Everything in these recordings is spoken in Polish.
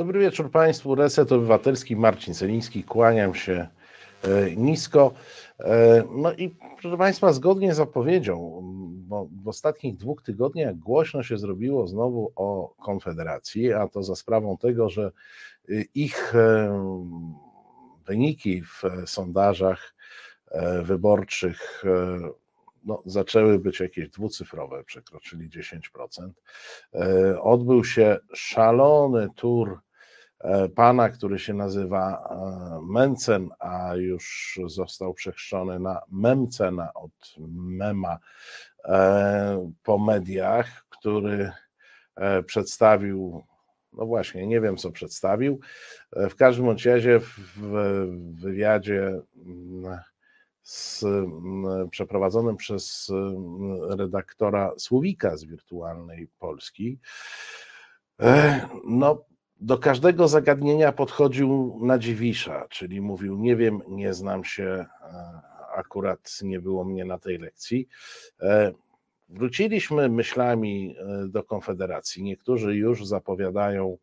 Dobry wieczór Państwu. Reset Obywatelski, Marcin Celiński. Kłaniam się e, nisko. E, no i proszę Państwa, zgodnie z zapowiedzią, bo w ostatnich dwóch tygodniach głośno się zrobiło znowu o Konfederacji, a to za sprawą tego, że y, ich e, wyniki w sondażach wyborczych no, zaczęły być jakieś dwucyfrowe, przekroczyli 10%. Odbył się szalony tur E, pana, który się nazywa e, Mencen, a już został przechrzczony na Memcena od Mema e, po mediach, który przedstawił, no właśnie, nie wiem co przedstawił. W każdym razie w wywiadzie mm, z, mm, przeprowadzonym przez mm, redaktora Słowika z Wirtualnej Polski, no do każdego zagadnienia podchodził na dziwisza, czyli mówił: Nie wiem, nie znam się, e, akurat nie było mnie na tej lekcji. E, wróciliśmy myślami e, do Konfederacji. Niektórzy już zapowiadają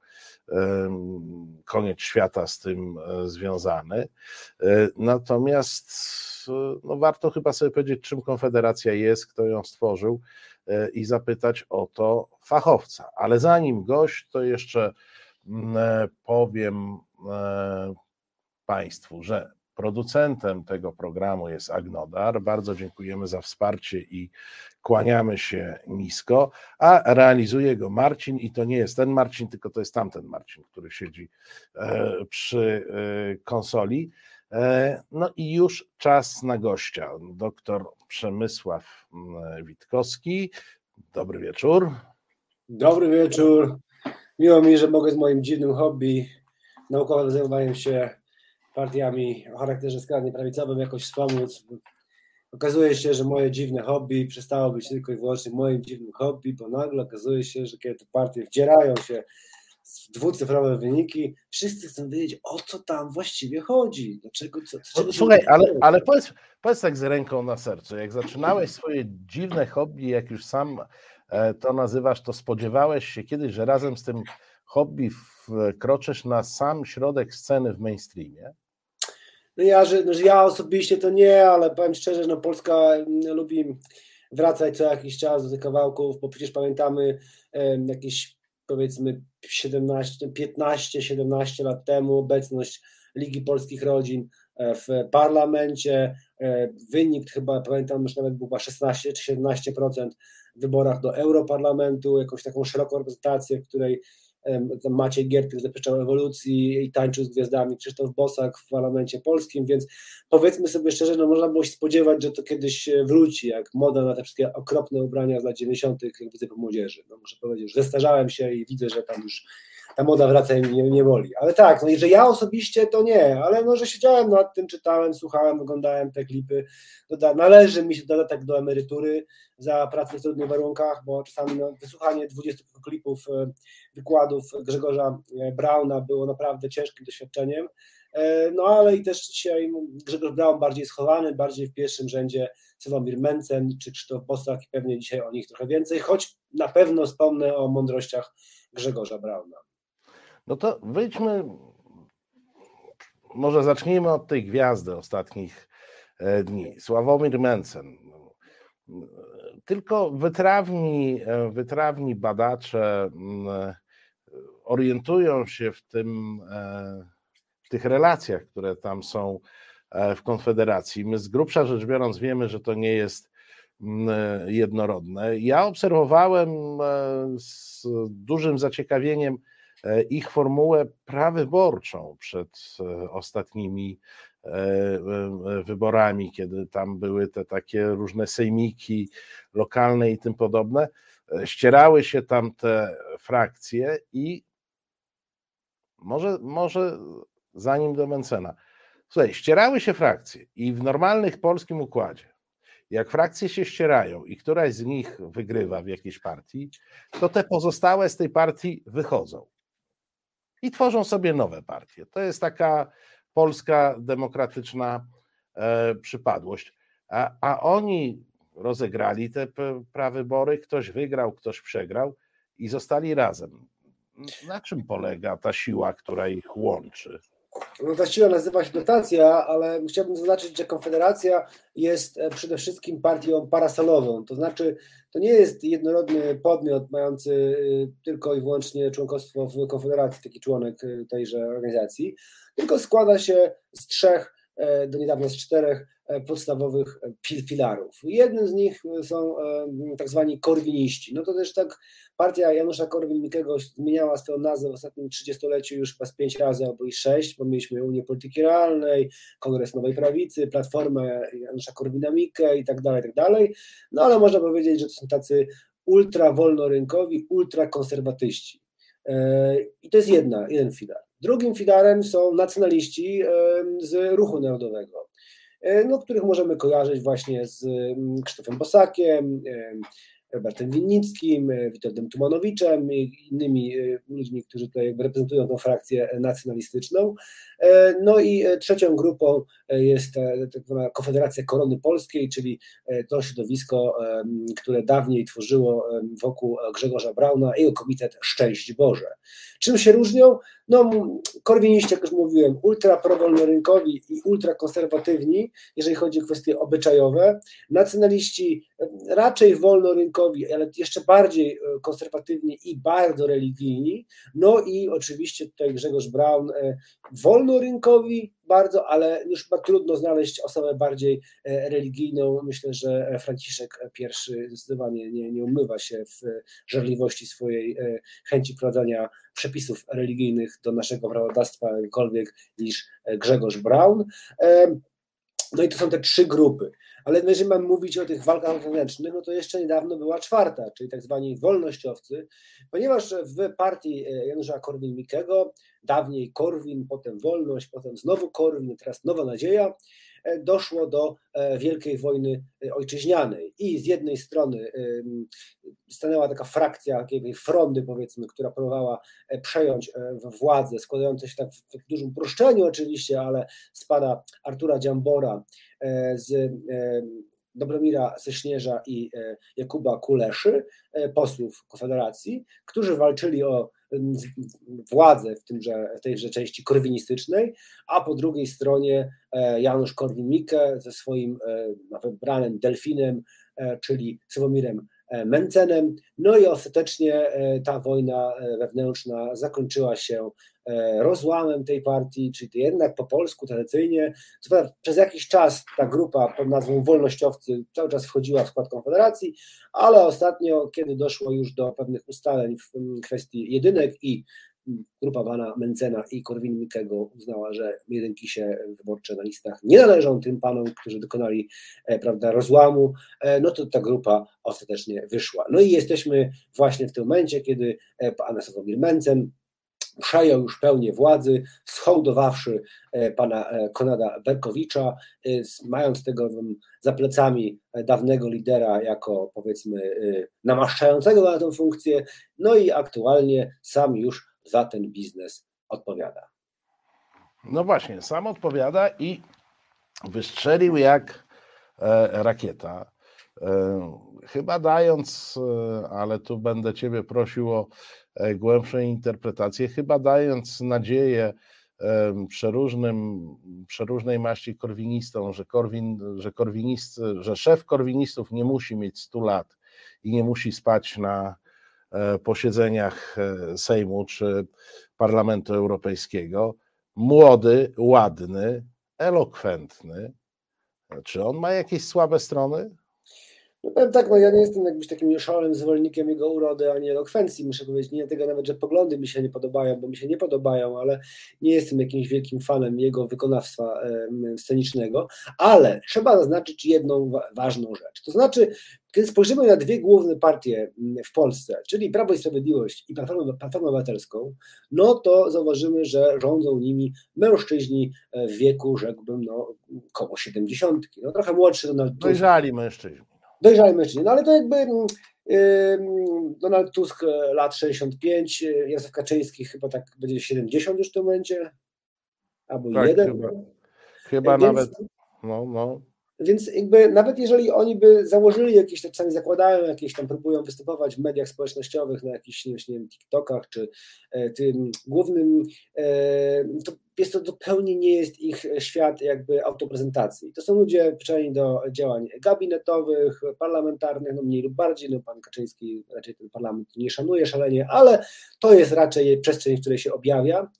koniec świata z tym związany. Natomiast no, warto chyba sobie powiedzieć, czym Konfederacja jest, kto ją stworzył i zapytać o to fachowca. Ale zanim gość, to jeszcze E, powiem e, Państwu, że producentem tego programu jest Agnodar. Bardzo dziękujemy za wsparcie i kłaniamy się nisko, a realizuje go Marcin i to nie jest ten Marcin, tylko to jest tamten Marcin, który siedzi e, przy konsoli. No i już czas na gościa. Doktor Przemysław Witkowski. Dobry wieczór. Dobry wieczór. Miło mi, że mogę z moim dziwnym hobby naukowym zajmowaniem się partiami o charakterze skrajnie prawicowym jakoś wspomóc. Okazuje się, że moje dziwne hobby przestało być tylko i wyłącznie moim dziwnym hobby, bo nagle okazuje się, że kiedy te partie wdzierają się w dwucyfrowe wyniki, wszyscy chcą wiedzieć, o co tam właściwie chodzi. Dlaczego, co, dlaczego Słuchaj, ale, ale powiedz, powiedz tak z ręką na sercu, jak zaczynałeś swoje dziwne hobby, jak już sam to nazywasz, to spodziewałeś się kiedyś, że razem z tym hobby wkroczysz na sam środek sceny w mainstreamie? No ja, że, no, że ja osobiście to nie, ale powiem szczerze, no Polska mm, lubi wracać co jakiś czas do tych kawałków, bo przecież pamiętamy e, jakieś powiedzmy 17, 15-17 lat temu obecność Ligi Polskich Rodzin e, w parlamencie, e, wynik chyba pamiętam, że nawet był 16 czy 17% wyborach do Europarlamentu, jakąś taką szeroką reprezentację, w której Maciej Giertych zaprzeczał ewolucji i tańczył z gwiazdami Krzysztof Bosak w parlamencie polskim, więc powiedzmy sobie szczerze, no można było się spodziewać, że to kiedyś wróci, jak moda na te wszystkie okropne ubrania z lat 90., jak widzę po młodzieży. No muszę powiedzieć, że zestarzałem się i widzę, że tam już ta moda wraca i mnie nie boli. Ale tak, no i że ja osobiście to nie, ale no, że siedziałem nad tym, czytałem, słuchałem, oglądałem te klipy. Doda, należy mi się dodatek do emerytury za pracę w trudnych warunkach, bo czasami no, wysłuchanie 20 klipów e, wykładów Grzegorza e, Brauna było naprawdę ciężkim doświadczeniem. E, no ale i też dzisiaj Grzegorz Braun bardziej schowany, bardziej w pierwszym rzędzie Sławomir Mencen czy Krzysztof Bosak i pewnie dzisiaj o nich trochę więcej, choć na pewno wspomnę o mądrościach Grzegorza Brauna. No to wyjdźmy, może zacznijmy od tej gwiazdy ostatnich e, dni. Sławomir Mencen. Tylko wytrawni, e, wytrawni badacze orientują się w, tym, e, w tych relacjach, które tam są w Konfederacji. My z grubsza rzecz biorąc wiemy, że to nie jest jednorodne. Ja obserwowałem z dużym zaciekawieniem ich formułę prawyborczą przed e, ostatnimi e, wyborami, kiedy tam były te takie różne sejmiki lokalne i tym podobne. Ścierały się tam te frakcje i może, może zanim do Mencena. Słuchaj, ścierały się frakcje i w normalnych polskim układzie, jak frakcje się ścierają i któraś z nich wygrywa w jakiejś partii, to te pozostałe z tej partii wychodzą i tworzą sobie nowe partie. To jest taka polska demokratyczna e, przypadłość. A, a oni rozegrali te prawybory, ktoś wygrał, ktoś przegrał i zostali razem. na czym polega ta siła, która ich łączy? No ta siła nazywa się dotacja, ale chciałbym zaznaczyć, że Konfederacja jest e, przede wszystkim partią parasolową, to znaczy to nie jest jednorodny podmiot mający e, tylko i wyłącznie członkostwo w Konfederacji, taki członek e, tejże organizacji, tylko składa się z trzech, do niedawna z czterech podstawowych filarów. Jednym z nich są tak zwani korwiniści. No to też tak partia Janusza Korwin-Mikkego zmieniała swoją nazwę w ostatnim trzydziestoleciu już chyba z pięć razy albo i sześć, bo mieliśmy Unię Polityki Realnej, Kongres Nowej Prawicy, Platformę Janusza Korwina-Mikke i tak dalej, i tak dalej. No ale można powiedzieć, że to są tacy ultra wolnorynkowi, ultra konserwatyści. E, I to jest jedna, jeden filar. Drugim filarem są nacjonaliści z ruchu narodowego. E, no, których możemy kojarzyć właśnie z Krzysztofem Bosakiem, Robertem Winnickim, Witoldem Tumanowiczem i innymi e, ludźmi, którzy tutaj reprezentują tą frakcję nacjonalistyczną. E, no i e, trzecią grupą jest tak zwana Konfederacja Korony Polskiej, czyli to środowisko, które dawniej tworzyło wokół Grzegorza Brauna i Komitet Szczęść Boże. Czym się różnią? No, korwiniści, jak już mówiłem, ultra prowolnorynkowi i ultrakonserwatywni, jeżeli chodzi o kwestie obyczajowe. Nacjonaliści raczej wolnorynkowi, ale jeszcze bardziej e, konserwatywni i bardzo religijni. No i oczywiście tutaj Grzegorz Braun, e, wolnorynkowi bardzo, ale już trudno znaleźć osobę bardziej e, religijną. Myślę, że Franciszek I zdecydowanie nie, nie umywa się w żarliwości swojej chęci wprowadzania przepisów religijnych do naszego prawodawstwa jakkolwiek niż Grzegorz Braun. No i to są te trzy grupy. Ale jeżeli mamy mówić o tych walkach wewnętrznych, no to jeszcze niedawno była czwarta, czyli tak zwani wolnościowcy, ponieważ w partii e, Janusza Korwin-Mikkego, dawniej Korwin, potem Wolność, potem znowu Korwin, teraz Nowa Nadzieja, e, doszło do e, Wielkiej Wojny Ojczyźnianej. I z jednej strony stanęła taka frakcja, takiej frondy powiedzmy, która próbowała przejąć władzę, składająca się tak w dużym uproszczeniu oczywiście, ale spada Artura Dziambora, E, z e, Dobromira Seśnierza i e, Jakuba Kuleszy, posłów Konfederacji, którzy walczyli o władzę w, tymże, w tejże części korwinistycznej, a po drugiej stronie Janusz Korwin-Mikke ze swoim wybranym delfinem, czyli Sławomirem Mencenem. No i ostatecznie ta wojna wewnętrzna zakończyła się E, rozłamem tej partii, czyli jednak po polsku tradycyjnie. Przez jakiś czas ta grupa pod nazwą Wolnościowcy cały czas wchodziła w skład Konfederacji, ale ostatnio, kiedy doszło już do pewnych ustaleń w kwestii jedynek i grupa pana Mencena i Korwin-Mikkego uznała, że jedynki się wyborcze na listach nie należą tym panom, którzy dokonali e, prawda, rozłamu, e, no to ta grupa ostatecznie wyszła. No i jesteśmy właśnie w tym momencie, kiedy pan Sławomir Mencen przejął już pełnię władzy, schołdowawszy e, pana e, Konada Berkowicza, e, mając tego za plecami dawnego lidera jako powiedzmy namaszczającego na tę funkcję, no i aktualnie sam już za ten biznes odpowiada. No właśnie, sam odpowiada i wystrzelił jak rakieta. Chyba dając, ale tu będę Ciebie prosił o E, głębsze interpretacje, chyba dając nadzieję przeróżnym, przeróżnej maści korwinistom, że, korwin, że, korwinist, że szef korwinistów nie musi mieć 100 lat i nie musi spać na e, posiedzeniach e, Sejmu czy Parlamentu Europejskiego. Młody, ładny, elokwentny. Czy on ma jakieś słabe strony? No powiem tak, no ja nie jestem jakimś takim szalonym zwolennikiem jego urody ani elokwencji, muszę powiedzieć, nie tego nawet, że poglądy mi się nie podobają, bo mi się nie podobają, ale nie jestem jakimś wielkim fanem jego wykonawstwa scenicznego, ale trzeba zaznaczyć jedną ważną rzecz, to znaczy, kiedy spojrzymy na dwie główne partie w Polsce, czyli Prawo i Sprawiedliwość i Platformę, Platformę Obywatelską, no to zauważymy, że rządzą nimi mężczyźni e, w wieku, rzekłbym, no koło 70, no trochę młodszy Tusk. Dojrzali mężczyźni dojrzali mężczyźni. No ale to jakby Donald Tusk e, lat 65, e, Jacek Kaczyński chyba tak będzie 70 już w tym momencie, albo tak, jeden. Chyba, chyba Więc, nawet, no, no. Więc jakby nawet jeżeli oni by założyli jakieś, tak czasami zakładają jakieś tam, próbują występować w mediach społecznościowych, na jakichś, nie wiem, TikTokach, czy e, tym głównym, e, to jest to zupełnie nie jest ich świat jakby autoprezentacji. To są ludzie przynajmniej do działań gabinetowych, parlamentarnych, no mniej lub bardziej, no pan Kaczyński raczej ten parlament nie szanuje szalenie, ale to jest raczej przestrzeń, w której się objawia.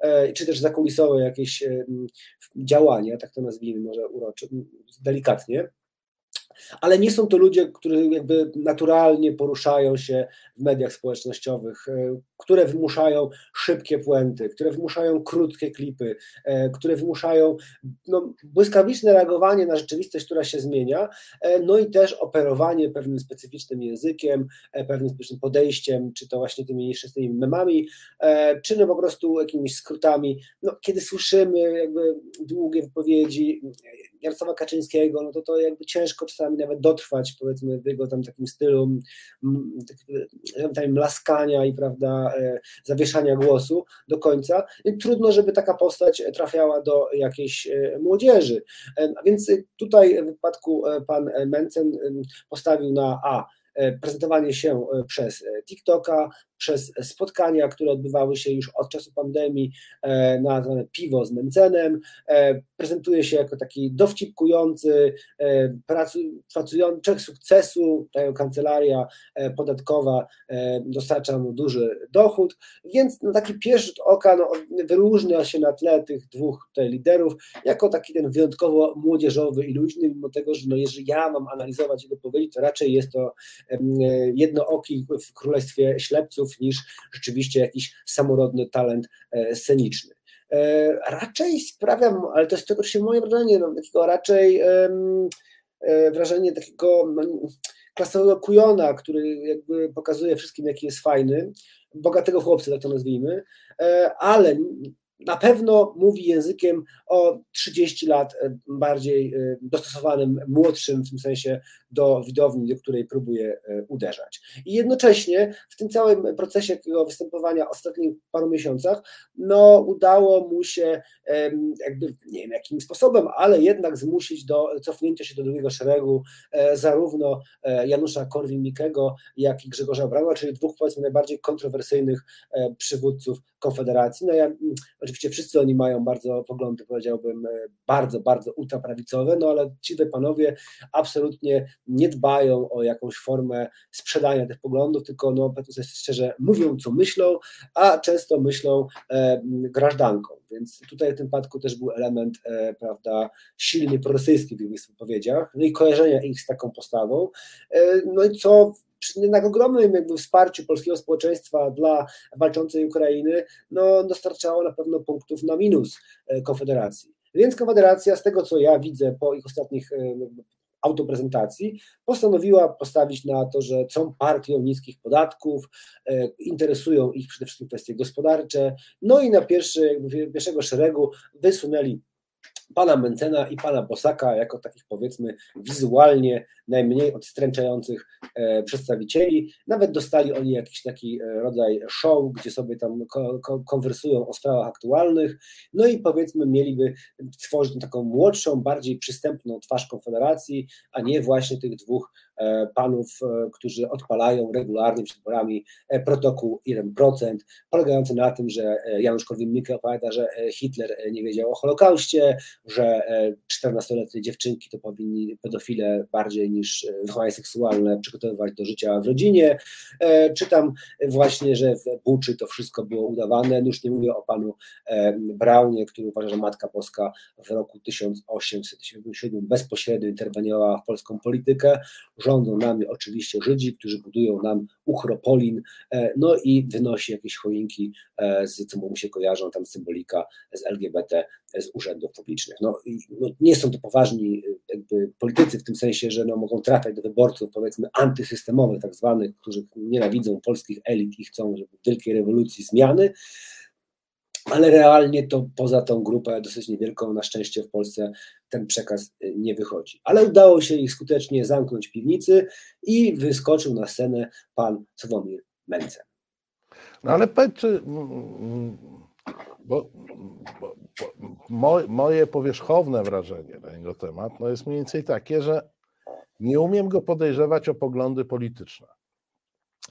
E, czy też zakulisowe jakieś działania, tak to nazwijmy może uroczy, delikatnie. Ale nie są to ludzie, którzy jakby naturalnie poruszają się w mediach społecznościowych, e, które wymuszają szybkie puenty, które wymuszają krótkie klipy, e, które wymuszają no, błyskawiczne reagowanie na rzeczywistość, która się zmienia, e, no i też operowanie pewnym specyficznym językiem, pewnym specyficznym podejściem, czy to właśnie tymi nieszczęsnymi memami, czy no po prostu jakimiś skrótami. No, kiedy słyszymy jakby długie wypowiedzi Jarosława Kaczyńskiego, no to to jakby ciężko czasami nawet dotrwać, powiedzmy, w jego tam takim stylu tam laskania i prawda, e, zawieszania głosu do końca. Trudno, żeby taka postać trafiała do jakiejś e, młodzieży. E, a więc tutaj w wypadku pan Mencen postawił na A prezentowanie się przez TikToka, przez spotkania, które odbywały się już od czasu pandemii, e, nazwane piwo z Mencenem. E, prezentuje się jako taki dowcipkujący, e, pracujący człowiek sukcesu, ta kancelaria podatkowa dostarcza mu duży dochód, więc no, taki pierwszy oka no, wyróżnia się na tle tych dwóch tutaj liderów jako taki ten wyjątkowo młodzieżowy i luźny, mimo tego, że no, jeżeli ja mam analizować jego powiedzi, to raczej jest to jednooki w królestwie ślepców, niż rzeczywiście jakiś samorodny talent e, sceniczny. E, raczej sprawiam, ale to jest się moje wrażenie, no, takiego raczej e, wrażenie takiego no, klasowego kujona, który jakby pokazuje wszystkim, jaki jest fajny, bogatego chłopca, tak to nazwijmy, ale na pewno mówi językiem o 30 lat bardziej dostosowanym, młodszym w tym sensie do widowni, do której próbuje e, uderzać. I jednocześnie w tym całym procesie takiego występowania ostatnich paru miesiącach, no udało mu się jakby, nie wiem jakim sposobem, ale jednak zmusić do cofnięcia się do drugiego szeregu zarówno Janusza Korwin-Mikkego, jak i Grzegorza Brauna, czyli dwóch powiedzmy najbardziej kontrowersyjnych przywódców Konfederacji. No ja Oczywiście wszyscy oni mają bardzo poglądy, powiedziałbym, e, bardzo, bardzo ultraprawicowe, no ale ci panowie absolutnie nie dbają o jakąś formę sprzedania tych poglądów, tylko no, powiedzmy szczerze, mówią co myślą, a często myślą e, grażdanką. Więc tutaj w tym przypadku też był element, e, prawda, silnie prorosyjski w ich wypowiedziach, no i kojarzenia ich z taką postawą. E, no i co jednak ogromnym jakby wsparciu polskiego społeczeństwa dla walczącej Ukrainy, no dostarczało na pewno punktów na minus e, Konfederacji. Więc Konfederacja, z tego co ja widzę po ich ostatnich e, autoprezentacji, postanowiła postawić na to, że są partią niskich podatków, e, interesują ich przede wszystkim kwestie gospodarcze, no i na pierwszy, pierwszego szeregu wysunęli pana Mencena i pana Bosaka jako takich powiedzmy wizualnie najmniej odstręczających e, przedstawicieli. Nawet dostali oni jakiś taki e, rodzaj show, gdzie sobie tam konwersują o sprawach aktualnych, no i powiedzmy mieliby stworzyć taką młodszą, bardziej przystępną twarz Konfederacji, a nie właśnie tych dwóch panów, którzy odpalają regularnie przed wyborami protokół 1%, polegający na tym, że Janusz Korwin-Mikke opowiada, że Hitler nie wiedział o Holokauście, że 14-letnie dziewczynki to powinni pedofile bardziej niż e, wychowanie seksualne przygotowywać do życia w rodzinie. E, czytam właśnie, że w Buczy to wszystko było udawane. No już nie mówię o panu e, Braunie, który uważa, że Matka Boska w roku 1877 bezpośrednio interweniowała w polską politykę. Rządzą nami oczywiście Żydzi, którzy budują nam uchropolin, no i wynosi jakieś choinki, z co mu się kojarzą, tam symbolika z LGBT z urzędów publicznych. No, no, nie są to poważni politycy w tym sensie, że no, mogą trafiać do wyborców powiedzmy antysystemowych, tak zwanych, którzy nienawidzą polskich elit i chcą, wielkiej rewolucji zmiany, ale realnie to poza tą grupę dosyć niewielką, na szczęście w Polsce ten przekaz y, nie wychodzi. Ale udało się ich skutecznie zamknąć w piwnicy i wyskoczył na scenę pan Sławomir Mencen. No ale powiedz, czy, bo, bo, bo moje powierzchowne wrażenie, jego temat, no jest mniej więcej takie, że nie umiem go podejrzewać o poglądy polityczne,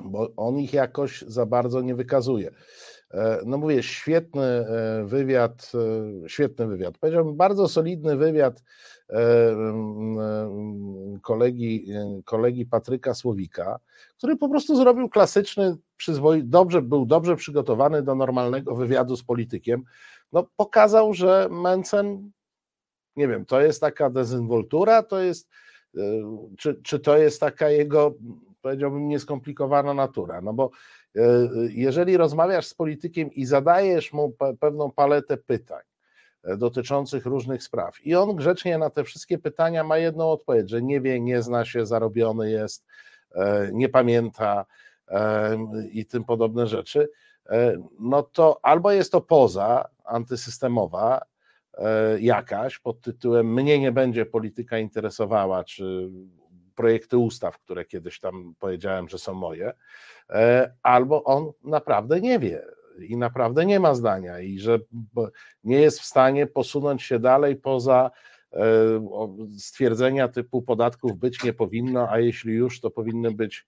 bo on ich jakoś za bardzo nie wykazuje. E, no mówię, świetny e, wywiad, e, świetny wywiad. Powiedziałbym bardzo solidny wywiad kolegi, kolegi Patryka Słowika, który po prostu zrobił klasyczny, przyzwoi, dobrze, był dobrze przygotowany do normalnego wywiadu z politykiem. No, pokazał, że Mencen, nie wiem, to jest taka dezynwoltura, to jest, czy, czy to jest taka jego, powiedziałbym, nieskomplikowana natura. No bo jeżeli rozmawiasz z politykiem i zadajesz mu pewną paletę pytań e, dotyczących różnych spraw i on grzecznie na te wszystkie pytania ma jedną odpowiedź, że nie wie, nie zna się, zarobiony jest, e, nie pamięta i tym podobne rzeczy, no to albo jest to poza antysystemowa jakaś pod tytułem mnie nie będzie polityka interesowała, czy projekty ustaw, które kiedyś tam powiedziałem, że są moje, e, albo on naprawdę nie wie i naprawdę nie ma zdania i że nie jest w stanie posunąć się dalej poza e, stwierdzenia typu podatków być nie powinno, a jeśli już, to powinny być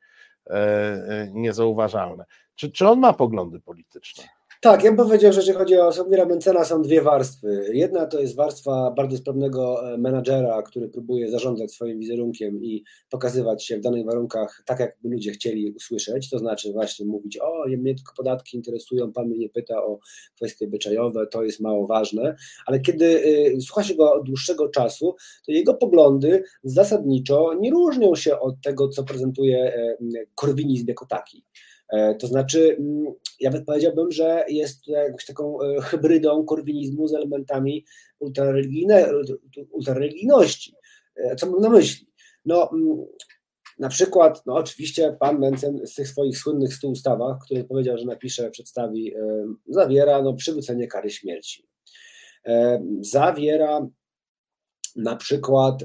e, niezauważalne. Czy, czy on ma poglądy polityczne? Tak, ja bym powiedział, że jeżeli chodzi o Sławomira Mencena, są dwie warstwy. Jedna to jest warstwa bardzo sprawnego e, menadżera, który próbuje zarządzać swoim wizerunkiem i pokazywać się w danych warunkach tak, jakby ludzie chcieli usłyszeć, to znaczy właśnie mówić, o, mnie tylko podatki interesują, pan mnie nie pyta o kwestie byczajowe, to jest mało ważne, ale kiedy y, słucha się go od dłuższego czasu, to jego poglądy zasadniczo nie różnią się od tego, co prezentuje y, korwinizm jako taki. E, to znaczy, mm, ja powiedziałbym, że jest jakąś taką e, hybrydą korwinizmu z elementami ultrareligijności. E, co mam na myśli? No, mm, na przykład, no oczywiście pan Mencen z tych swoich słynnych stu ustawach, które powiedział, że napisze, przedstawi, zawiera no, przywrócenie kary śmierci. Zawiera na przykład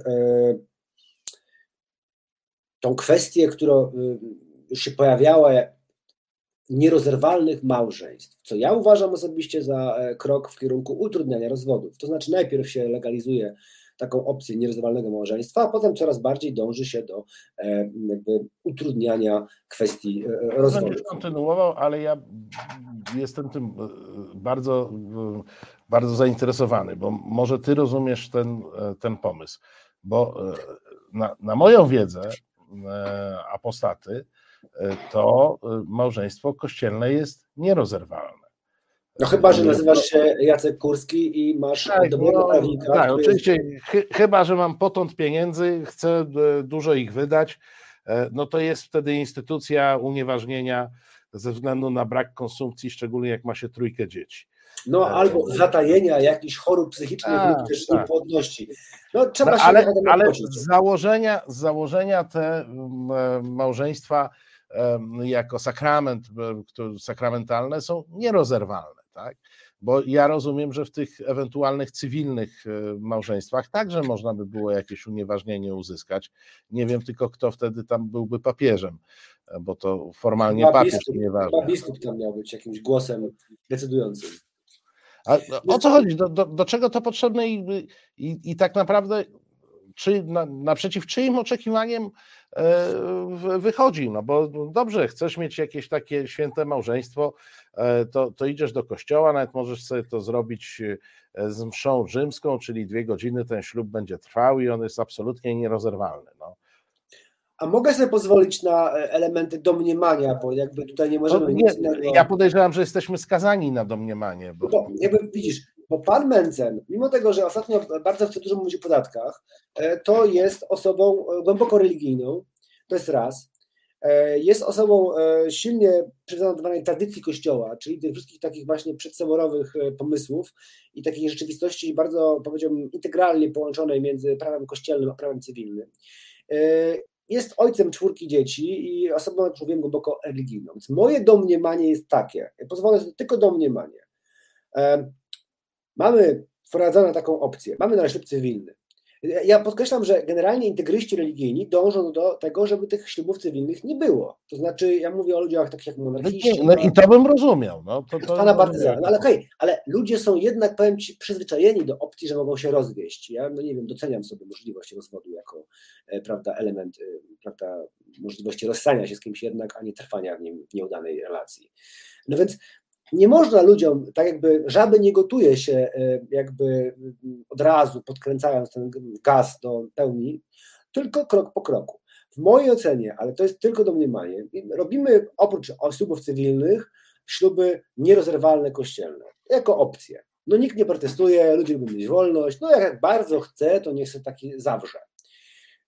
tą kwestię, która już się pojawiała nierozerwalnych małżeństw, co ja uważam osobiście za e, krok w kierunku utrudniania rozwodów. To znaczy najpierw się legalizuje taką opcję nierozerwalnego małżeństwa, a potem coraz bardziej dąży się do e, utrudniania kwestii e, rozwodu. Będziesz kontynuował, ale ja jestem tym bardzo, bardzo zainteresowany, bo może ty rozumiesz ten, ten pomysł, bo na, na moją wiedzę apostaty to y, małżeństwo kościelne jest nierozerwalne. No chyba, że nazywasz się Jacek Kurski i masz tak, dobrego no, prawnika. Tak, oczywiście, ch chyba, że mam potąd pieniędzy, chcę y, dużo ich wydać, e, no to jest wtedy instytucja unieważnienia ze względu na brak konsumpcji, szczególnie jak ma się trójkę dzieci. No e, albo zatajenia jakichś chorób psychicznych A, lub też tak. niepłodności. No trzeba no, się ale, ale z założenia, z założenia te małżeństwa jako sakrament, sakramentalne są nierozerwalne, tak? Bo ja rozumiem, że w tych ewentualnych cywilnych e, małżeństwach także można by było jakieś unieważnienie uzyskać. Nie wiem tylko, kto wtedy tam byłby papieżem, e, bo to formalnie papież biskup, nieważne. Chyba biskup tam miał być jakimś głosem decydującym. A o co chodzi? Do, do, do czego to potrzebne i, i, i tak naprawdę czy, na, naprzeciw czyim oczekiwaniem e, wychodzi, no bo dobrze, chcesz mieć jakieś takie święte małżeństwo, e, to, to idziesz do kościoła, nawet możesz sobie to zrobić e, z mszą rzymską, czyli dwie godziny ten ślub będzie trwał i on jest absolutnie nierozerwalny. No. A mogę sobie pozwolić na elementy domniemania, bo jakby tutaj nie możemy. No, nie, ja podejrzewam, że jesteśmy skazani na domniemanie. Bo... bo jakby widzisz, bo pan Mencen, mimo tego, że ostatnio bardzo chce dużo mówić o podatkach, e, to jest osobą e, głęboko religijną, to jest raz. E, jest osobą silnie przywiązaną do danej tradycji Kościoła, czyli tych wszystkich takich właśnie przedsoborowych pomysłów i takiej rzeczywistości bardzo, powiedziałbym, integralnie połączonej między prawem kościelnym a prawem cywilnym. Jest ojcem czwórki dzieci i osobą, jak mówiłem, głęboko religijną. Więc moje domniemanie jest takie, pozwolę sobie tylko domniemanie, Mamy wprowadzoną taką opcję. Mamy na ślub cywilny. Ja podkreślam, że generalnie integryści religijni dążą do tego, żeby tych ślubów cywilnych nie było. To znaczy, ja mówię o ludziach takich jak monarchiści. No, i to bym rozumiał. No, to, to, pana Bartyzana. No ale okej, okay, ale ludzie są jednak, powiem ci, przyzwyczajeni do opcji, że mogą się rozwieść. Ja, no nie wiem, doceniam sobie możliwość rozwodu jako, e, prawda, element, e, prawda, możliwości rozstania się z kimś jednak, a nie trwania w, nim, w nieudanej relacji. No więc nie można ludziom, tak jakby żaby nie gotuje się e, jakby od razu podkręcając ten gaz do pełni, tylko krok po kroku. W mojej ocenie, ale to jest tylko domniemanie, robimy oprócz ślubów cywilnych śluby nierozerwalne kościelne, jako opcję. No nikt nie protestuje, ludzie lubią mieć wolność, no jak bardzo chce, to niech się taki zawrze.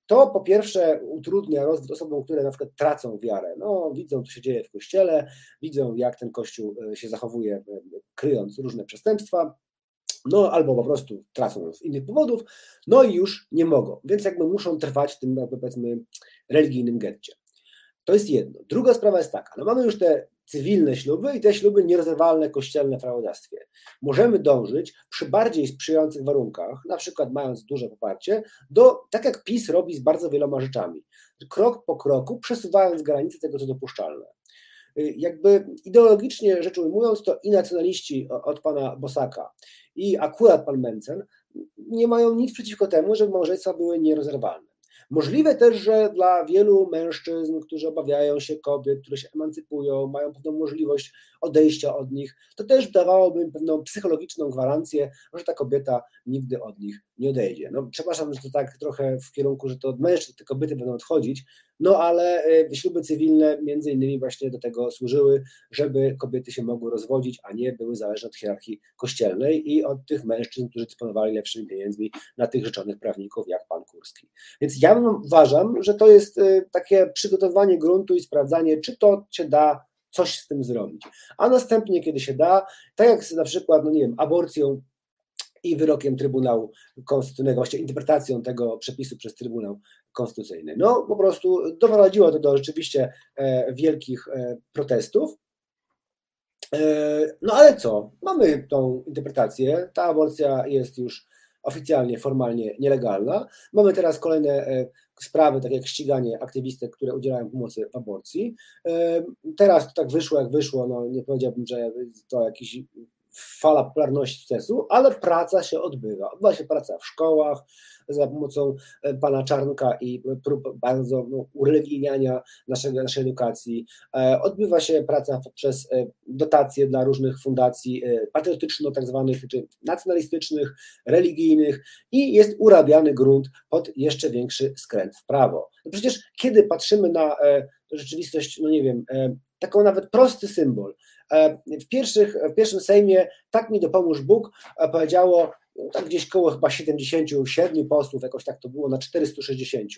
To po pierwsze utrudnia rozwój osobom, które na przykład tracą wiarę. No, widzą, co się dzieje w kościele, widzą, jak ten kościół e, się zachowuje, e, kryjąc różne przestępstwa, no albo po prostu tracą z innych powodów, no i już nie mogą, więc jakby muszą trwać w tym, jakby powiedzmy, religijnym getcie. To jest jedno. Druga sprawa jest taka, no mamy już te cywilne śluby i te śluby nierozerwalne kościelne w prawodawstwie. Możemy dążyć przy bardziej sprzyjających warunkach, na przykład mając duże poparcie, do, tak jak PiS robi z bardzo wieloma rzeczami, krok po kroku przesuwając granice tego, co dopuszczalne. Y, jakby ideologicznie rzecz ujmując, to i nacjonaliści od pana Bosaka, i akurat pan Mencen nie mają nic przeciwko temu, żeby małżeństwa były nierozerwalne. Możliwe też, że dla wielu mężczyzn, którzy obawiają się kobiet, które się emancypują, mają pewną możliwość odejścia od nich, to też dawałoby pewną psychologiczną gwarancję, że ta kobieta nigdy od nich nie odejdzie. No, przepraszam, że to tak trochę w kierunku, że to od mężczyzn te kobiety będą odchodzić, no ale e, śluby cywilne między innymi właśnie do tego służyły, żeby kobiety się mogły rozwodzić, a nie były zależne od hierarchii kościelnej i od tych mężczyzn, którzy dysponowali lepszymi pieniędzmi na tych rzeczonych prawników jak pan Kurski. Więc ja uważam, że to jest e, takie przygotowanie gruntu i sprawdzanie, czy to się da coś z tym zrobić. A następnie, kiedy się da, tak jak na przykład, no nie wiem, aborcją i wyrokiem Trybunału Konstytucyjnego, właściwie interpretacją tego przepisu przez Trybunał Konstytucyjny. No po prostu doprowadziło to do rzeczywiście e, wielkich e, protestów. E, no ale co? Mamy tą interpretację. Ta aborcja jest już oficjalnie, formalnie nielegalna. Mamy teraz kolejne sprawy, tak jak ściganie aktywistek, które udzielają pomocy w aborcji. Teraz to tak wyszło, jak wyszło, no nie powiedziałbym, że to jakiś fala popularności sukcesu, ale praca się odbywa. Odbywa się praca w szkołach za pomocą e, pana Czarnka i prób bardzo no, ureligijniania naszego, naszej edukacji. E, odbywa się praca poprzez e, dotacje dla różnych fundacji patriotyczno tak zwanych, czy nacjonalistycznych, religijnych i jest urabiany grunt pod jeszcze większy skręt w prawo. No przecież kiedy patrzymy na rzeczywistość, no nie wiem, taką nawet prosty symbol, E, w, pierwszych, w pierwszym Sejmie tak mi dopomóż Bóg powiedziało no, tak gdzieś koło chyba 77 posłów, jakoś tak to było, na 460.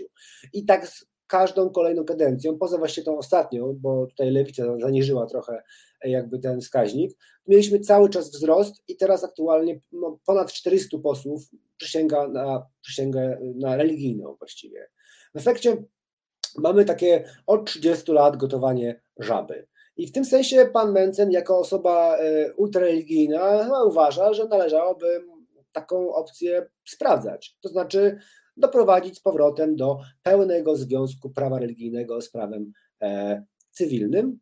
I tak z każdą kolejną kadencją, poza właśnie tą ostatnią, bo tutaj lewica zaniżyła trochę e, jakby ten wskaźnik, mieliśmy cały czas wzrost i teraz aktualnie no, ponad 400 posłów przysięga na, przysięgę na religijną właściwie. W efekcie mamy takie od 30 lat gotowanie żaby. I w tym sensie pan Mencen, jako osoba e, ultrareligijna, uważa, że należałoby taką opcję sprawdzać. To znaczy doprowadzić z powrotem do pełnego związku prawa religijnego z prawem e, cywilnym,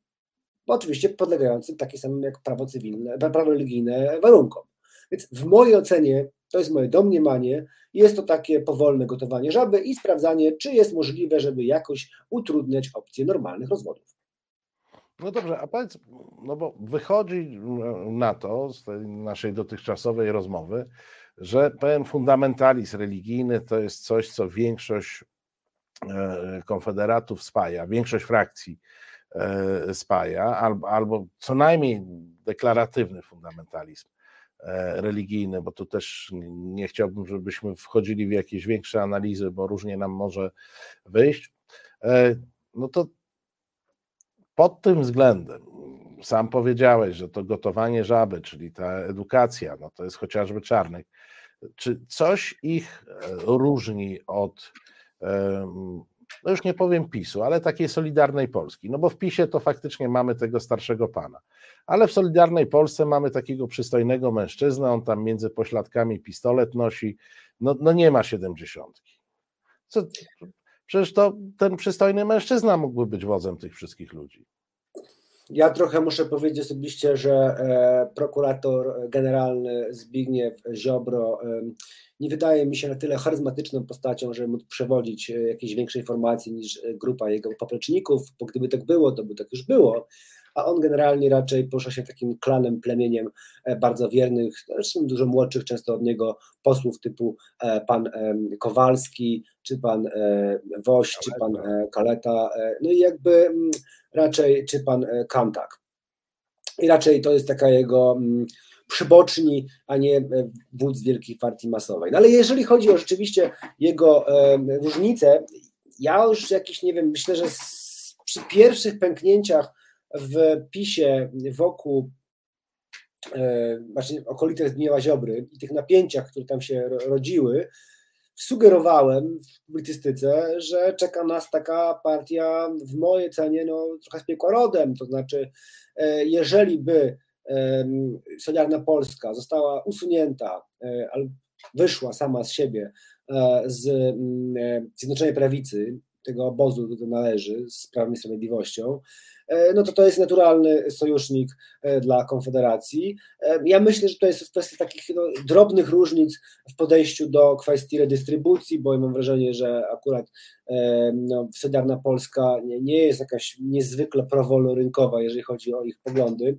oczywiście podlegającym takim samym jak prawo cywilne, prawo religijne warunkom. Więc w mojej ocenie, to jest moje domniemanie, jest to takie powolne gotowanie żaby i sprawdzanie, czy jest możliwe, żeby jakoś utrudniać opcję normalnych rozwodów. No dobrze, a powiedz, no bo wychodzi na to z tej naszej dotychczasowej rozmowy, że pewien fundamentalizm religijny to jest coś, co większość e, konfederatów spaja, większość frakcji e, spaja, albo, albo co najmniej deklaratywny fundamentalizm e, religijny, bo tu też nie chciałbym, żebyśmy wchodzili w jakieś większe analizy, bo różnie nam może wyjść. No to pod tym względem, sam powiedziałeś, że to gotowanie żaby, czyli ta edukacja, no to jest chociażby czarnych. Czy coś ich e, różni od no już nie powiem PiSu, ale takiej Solidarnej Polski. No bo w PiSie to faktycznie mamy tego starszego pana. Ale w Solidarnej Polsce mamy takiego przystojnego mężczyznę, on tam między pośladkami pistolet nosi, no, no nie ma siedemdziesiątki. Co, przecież to ten przystojny mężczyzna mógłby być wodzem tych wszystkich ludzi. Ja trochę muszę powiedzieć osobiście, że e, prokurator generalny Zbigniew Ziobro nie wydaje mi się na tyle charyzmatyczną postacią, żeby móc przewodzić e, jakiejś większej formacji niż grupa jego popleczników, bo gdyby tak było, to by tak już było, a on generalnie raczej porusza się takim klanem, plemieniem bardzo wiernych, zresztą dużo młodszych często od niego posłów typu pan Kowalski, czy pan Woś, czy pan Kaleta, no i jakby mm, raczej, czy pan e, Kantak. I raczej to jest taka jego mm, przyboczni, a nie e, wódz wielkiej partii masowej. No ale jeżeli chodzi o rzeczywiście jego e, różnice, ja już jakiś, nie wiem, myślę, że przy pierwszych pęknięciach w PiSie wokół e, właśnie okolitych Zbigniewa Ziobry i tych napięciach, które tam się rodziły, sugerowałem w publicystyce, że czeka nas taka partia w mojej cenie no, trochę z piekła rodem, to znaczy jeżeli by Solidarna Polska została usunięta, e, wyszła sama z siebie e, z mm, Zjednoczonej Prawicy, tego obozu, do należy, z Prawem i Sprawiedliwością, E, no to to jest naturalny sojusznik e, dla Konfederacji. E, ja myślę, że to jest kwestia takich no, drobnych różnic w podejściu do kwestii redystrybucji, bo mam wrażenie, że akurat no, Solidarna Polska nie, nie jest jakaś niezwykle prowolorynkowa, jeżeli chodzi o ich poglądy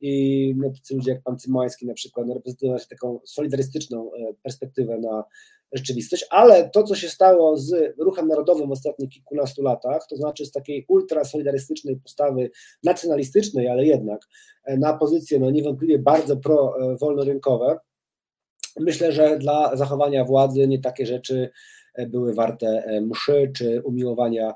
i no, tacy ludzie jak pan Cymański na przykład no, reprezentują taką solidarystyczną perspektywę na rzeczywistość, ale to, co się stało z ruchem narodowym w ostatnich kilkunastu latach, to znaczy z takiej ultrasolidarystycznej postawy nacjonalistycznej, ale jednak e, na pozycje no niewątpliwie bardzo pro-wolnorynkowe, myślę, że dla zachowania władzy nie takie rzeczy e, były warte e, mszy czy umiłowania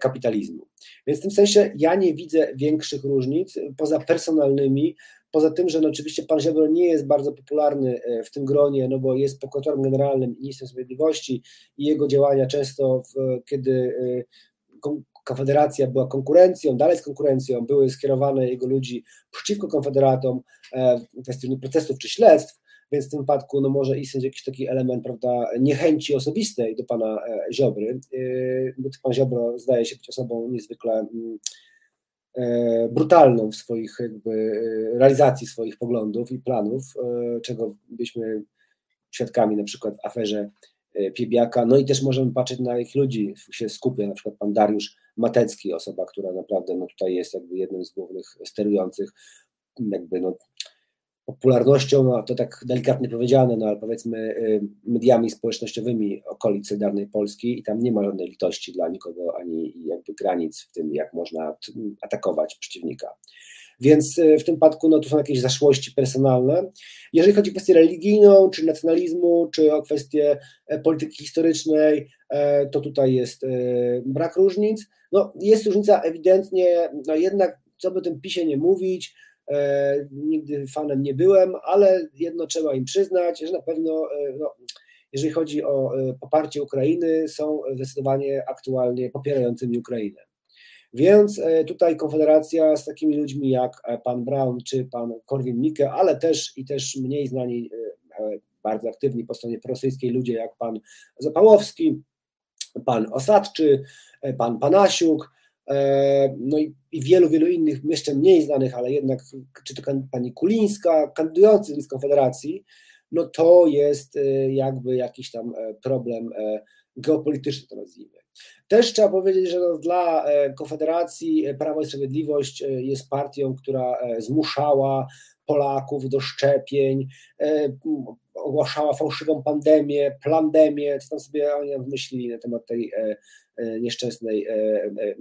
kapitalizmu. Więc w tym sensie ja nie widzę większych różnic poza personalnymi Poza tym, że no oczywiście pan Ziobro nie jest bardzo popularny e, w tym gronie, no bo jest prokuratorem generalnym ministrem sprawiedliwości i jego działania często, w, kiedy e, Konfederacja była konkurencją, dalej z konkurencją, były skierowane jego ludzi przeciwko konfederatom e, w kwestii protestów czy śledztw, więc w tym wypadku no, może istnieć jakiś taki element prawda, niechęci osobistej do pana Ziobry, bo pan Ziobro zdaje się być osobą niezwykle mm, brutalną w swoich jakby e, realizacji swoich poglądów i planów, e, czego byliśmy świadkami na przykład w aferze Piebiaka, no i też możemy patrzeć na ich ludzi, się skupia na przykład pan Dariusz Matecki, osoba, która naprawdę no tutaj jest jakby jednym z głównych sterujących jakby no popularnością, no to tak delikatnie powiedziane, no ale powiedzmy y, mediami społecznościowymi okolic Solidarnej Polski i tam nie ma żadnej litości dla nikogo, ani jakby granic w tym, jak można atakować przeciwnika. Więc y, w tym przypadku no, to są jakieś zaszłości personalne. Jeżeli chodzi o kwestię religijną, czy nacjonalizmu, czy o kwestię e, polityki historycznej, e, to tutaj jest e, brak różnic. No, jest różnica ewidentnie, no jednak, co by tym PiSie nie mówić, nigdy fanem nie byłem, ale jedno trzeba im przyznać, że na pewno, e, no, jeżeli chodzi o e, poparcie Ukrainy, są zdecydowanie aktualnie popierającymi Ukrainę. Więc tutaj Konfederacja z takimi ludźmi jak pan Brown czy pan Korwin-Mikke, ale też i też mniej znani, bardzo aktywni po stronie prorosyjskiej ludzie jak pan Zapałowski, pan Osadczy, pan Panasiuk, E, no i, i, wielu, wielu innych, jeszcze mniej znanych, ale jednak, czy to pani Kulińska, kandydujący z Konfederacji, no to jest e, jakby jakiś tam e, problem geopolityczny, to nazwijmy. Też trzeba powiedzieć, że no dla Konfederacji Prawo i Sprawiedliwość jest partią, która zmuszała Polaków do szczepień, ogłaszała fałszywą pandemię, plandemię, co tam sobie oni wymyślili na temat tej E, nieszczęsnej e, e,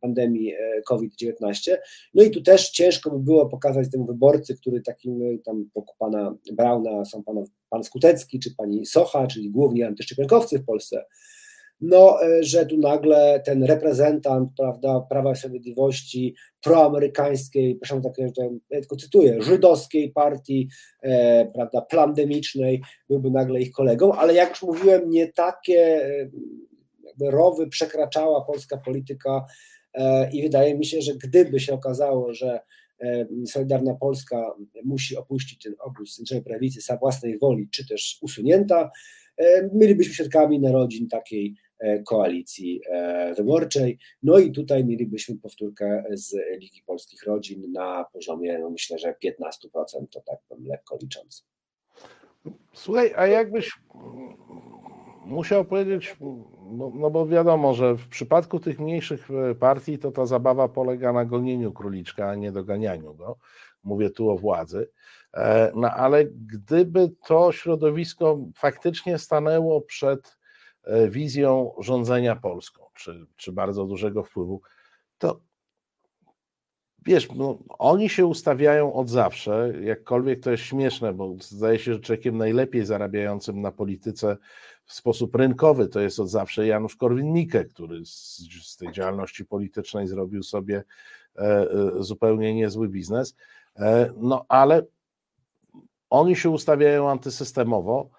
pandemii COVID-19. No i tu też ciężko by było pokazać temu wyborcy, który takim tam wokół pana Brauna są pan, pan Skutecki czy pani Socha, czyli głównie antyszczepionkowcy w Polsce, no, że tu nagle ten reprezentant prawda, Prawa i Sprawiedliwości proamerykańskiej, proszę tak, ja tylko cytuję, żydowskiej partii e, prawda, plandemicznej byłby nagle ich kolegą, ale jak już mówiłem, nie takie jakby rowy przekraczała polska polityka i wydaje mi się, że gdyby się okazało, że Solidarna Polska musi opuścić ten obóz centralnej prawicy za własnej woli, czy też usunięta, mielibyśmy świadkami narodzin takiej e, koalicji e, wyborczej. No i tutaj mielibyśmy powtórkę z Ligi Polskich Rodzin na poziomie, no myślę, że 15%, to tak bym lekko licząc. Słuchaj, a jakbyś musiał powiedzieć, no, no, bo wiadomo, że w przypadku tych mniejszych e, partii to ta zabawa polega na gonieniu króliczka, a nie doganianiu go. Mówię tu o władzy. E, no ale gdyby to środowisko faktycznie stanęło przed e, wizją rządzenia Polską, czy, czy bardzo dużego wpływu, to wiesz, no, oni się ustawiają od zawsze, jakkolwiek to jest śmieszne, bo zdaje się, że człowiekiem najlepiej zarabiającym na polityce w sposób rynkowy to jest od zawsze Janusz Korwin-Mikke, który z, z tej działalności politycznej zrobił sobie e, e, zupełnie niezły biznes. E, no ale oni się ustawiają antysystemowo.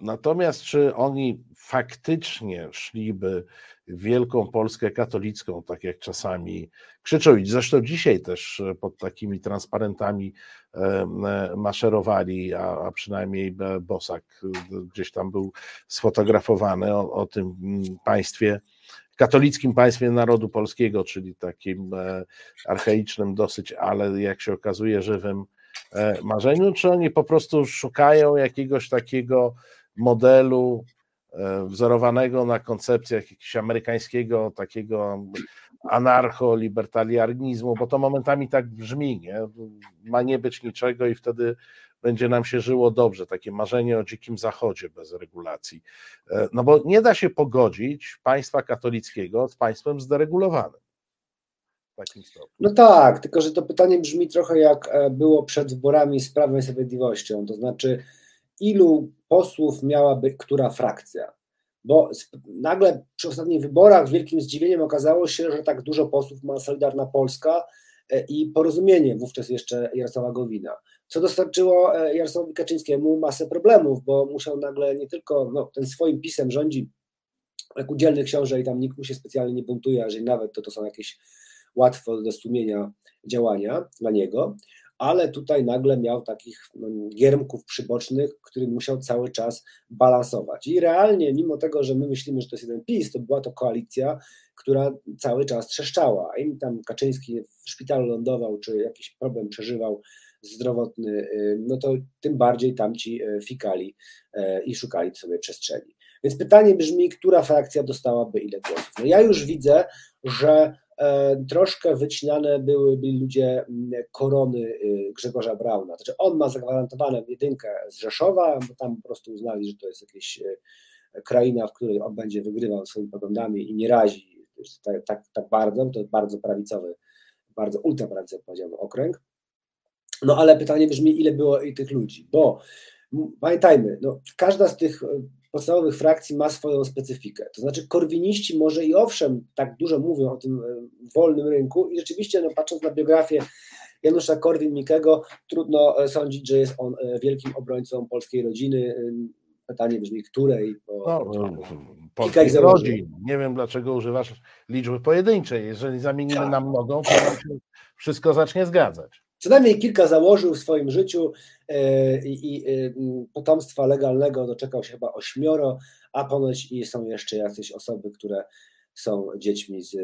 E, natomiast czy oni faktycznie szliby Wielką Polskę katolicką, tak jak czasami krzyczą, i zresztą dzisiaj też pod takimi transparentami e, maszerowali, a, przynajmniej Bosak gdzieś tam był sfotografowany o, o tym państwie, katolickim państwie narodu polskiego, czyli takim archaicznym dosyć, ale jak się okazuje żywym E, marzeniu, czy oni po prostu szukają jakiegoś takiego modelu e, wzorowanego na koncepcjach jakiegoś amerykańskiego takiego anarcho-libertarianizmu, bo to momentami tak brzmi, nie? Ma nie być niczego i wtedy będzie nam się żyło dobrze, takie marzenie o dzikim zachodzie bez regulacji. E, no bo nie da się pogodzić państwa katolickiego z państwem zderegulowanym. No tak, tylko że to pytanie brzmi trochę jak e, było przed wyborami z Prawem i Sprawiedliwością, to znaczy ilu posłów miałaby która frakcja? Bo nagle przy ostatnich wyborach wielkim zdziwieniem okazało się, że tak dużo posłów ma Solidarna Polska e, i porozumienie wówczas jeszcze Jarosława Gowina, co dostarczyło e, Jarosławowi Kaczyńskiemu masę problemów, bo musiał nagle nie tylko no, ten swoim pisem rządzi jak udzielny książę i tam nikt mu się specjalnie nie buntuje, a jeżeli nawet to to są jakieś łatwo do stłumienia działania dla niego, ale tutaj nagle miał takich no, giermków przybocznych, który musiał cały czas balansować. I realnie, mimo tego, że my myślimy, że to jest jeden PiS, to była to koalicja, która cały czas trzeszczała. Im tam Kaczyński w szpitalu lądował, czy jakiś problem przeżywał zdrowotny, y, no to tym bardziej tamci y, fikali y, i szukali sobie przestrzeni. Więc pytanie brzmi, która frakcja dostałaby ile głosów? No ja już widzę, że troszkę wycinane były byli ludzie mm, korony y, Grzegorza Brauna. Znaczy on ma zagwarantowaną jedynkę z Rzeszowa, bo tam po prostu uznali, że to jest jakaś y, kraina, w której on będzie wygrywał swoimi poglądami i nie razi tak, tak, tak bardzo, to bardzo prawicowy, bardzo ultraprawicowy powiedziałbym okręg. No ale pytanie brzmi, ile było i tych ludzi, bo pamiętajmy, no, każda z tych podstawowych frakcji ma swoją specyfikę. To znaczy, korwiniści może i owszem, tak dużo mówią o tym e, wolnym rynku, i rzeczywiście, no, patrząc na biografię Janusza Korwin-Mikkego, trudno e, sądzić, że jest on e, wielkim obrońcą polskiej rodziny. Pytanie brzmi, której? Bo, no, polskich rodzin. Nie wiem, dlaczego używasz liczby pojedynczej. Jeżeli zamienimy tak. na mnogą, to nam się wszystko zacznie zgadzać. Co najmniej kilka założył w swoim życiu e, i e, potomstwa legalnego doczekał się chyba ośmioro, a ponoć i są jeszcze jakieś osoby, które są dziećmi z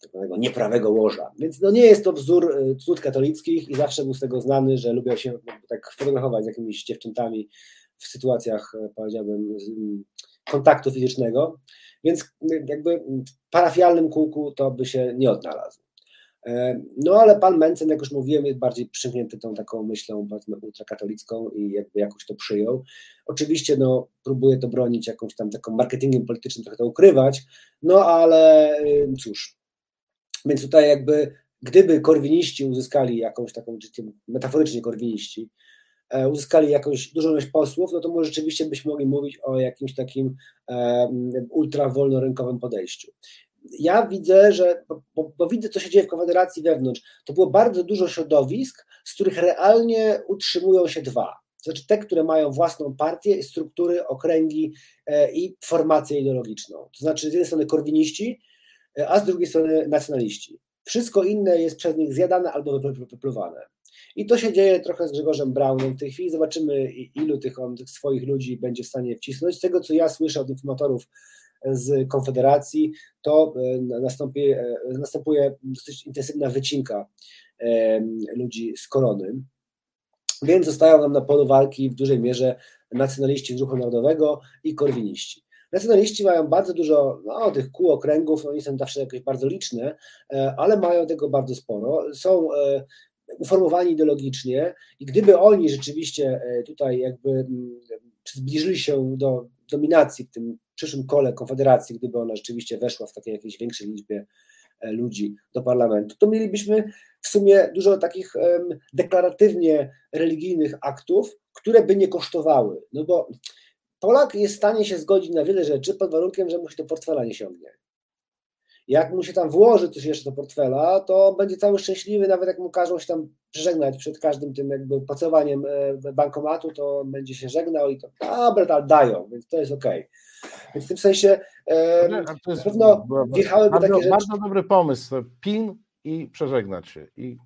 tak zwanego nieprawego łoża. Więc no nie jest to wzór e, cud katolickich i zawsze był z tego znany, że lubią się tak fotografować z jakimiś dziewczętami w sytuacjach, powiedziałbym, kontaktu fizycznego. Więc jakby w parafialnym kółku to by się nie odnalazł. E, no ale pan Mencen, jak już mówiłem, jest bardziej przyjęty tą taką myślą ultrakatolicką i jakby jakoś to przyjął. Oczywiście no, próbuje to bronić jakąś tam taką marketingiem politycznym, trochę to ukrywać, no ale y, cóż. Więc tutaj jakby gdyby korwiniści uzyskali jakąś taką, metaforycznie korwiniści, e, uzyskali jakąś dużą ilość posłów, no to może rzeczywiście byśmy mogli mówić o jakimś takim e, ultra wolnorynkowym podejściu ja widzę, że, bo, bo, widzę, co się dzieje w Konfederacji wewnątrz, to było bardzo dużo środowisk, z których realnie utrzymują się dwa. to znaczy te, które mają własną partię, struktury, okręgi i formację ideologiczną. To znaczy z jednej strony korwiniści, a z drugiej strony nacjonaliści. Wszystko inne jest przez nich zjadane albo wypluwane. I to się dzieje trochę z Grzegorzem Braunem w tej chwili. Zobaczymy, ilu tych, on, tych swoich ludzi będzie w stanie wcisnąć. Z tego, co ja słyszę od informatorów z Konfederacji, to e, nastąpi, e, następuje dosyć intensywna wycinka ludzi z korony. Więc zostają nam na polu walki w dużej mierze nacjonaliści z ruchu narodowego i korwiniści. Nacjonaliści mają bardzo dużo no, tych kół, okręgów, oni są zawsze jakieś bardzo liczne, e, ale mają tego bardzo sporo. Są uformowani ideologicznie i gdyby oni rzeczywiście tutaj jakby zbliżyli się do dominacji w tym przyszłym kole Konfederacji, gdyby ona rzeczywiście weszła w takiej jakiejś większej liczbie e, ludzi do parlamentu, to mielibyśmy w sumie dużo takich deklaratywnie religijnych aktów, które by nie kosztowały. No bo Polak jest w stanie się zgodzić na wiele rzeczy pod warunkiem, że mu się do portfela nie siągnie. Jak mu się tam włoży coś jeszcze do portfela, to będzie cały szczęśliwy, nawet jak mu każą się tam przeżegnać przed każdym tym jakby pacowaniem e, bankomatu, to będzie się żegnał i to dobra, dają, więc to jest okej. Okay. Więc w tym sensie e, na pewno wjechałyby bardzo, takie rzeczy. Bardzo dobry pomysł, pin i przeżegnać się. I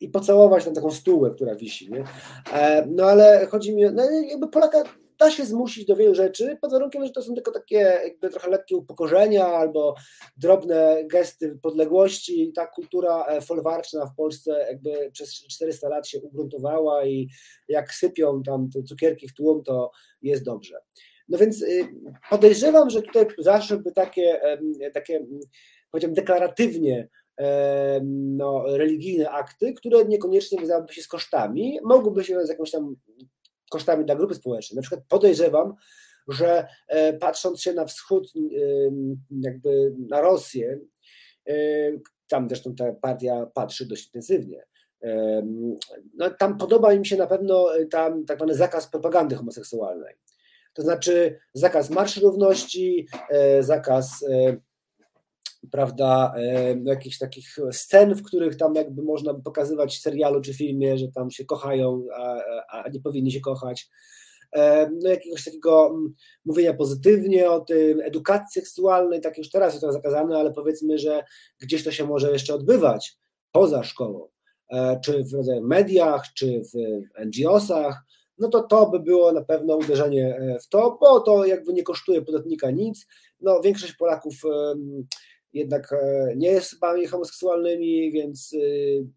i pocałować tam taką stółę, która wisi. Nie? E, no ale chodzi mi, no jakby Polaka da się zmusić do wielu rzeczy, pod warunkiem, że to są tylko takie jakby trochę lekkie upokorzenia albo drobne gesty podległości. Ta kultura e, folwarczna w Polsce jakby przez 400 lat się ugruntowała i jak sypią tam te cukierki w tłum, to jest dobrze. No więc y, podejrzewam, że tutaj zawsze by takie, takie powiedziałbym, deklaratywnie no, religijne akty, które niekoniecznie wiązałyby się z kosztami, mogłyby się z jakąś tam kosztami dla grupy społecznej. Na przykład podejrzewam, że e, patrząc się na wschód, jakby na Rosję, e, tam zresztą ta partia patrzy dość intensywnie. No, tam podoba im się na pewno e, tam tak zwany zakaz propagandy homoseksualnej. To znaczy zakaz marsz równości, zakaz prawda, jakichś takich scen, w których tam jakby można pokazywać w serialu czy filmie, że tam się kochają, a, a nie powinni się kochać. No jakiegoś takiego mm, mówienia pozytywnie o tym, edukacji seksualnej, tak już teraz jest to zakazane, ale powiedzmy, że gdzieś to się może jeszcze odbywać poza szkołą, e, czy w mediach, czy w NGO-sach, no to to by było na pewno uderzenie e, w to, bo to jakby nie kosztuje podatnika nic. No, większość Polaków jednak e, nie jest osobami homoseksualnymi, więc e,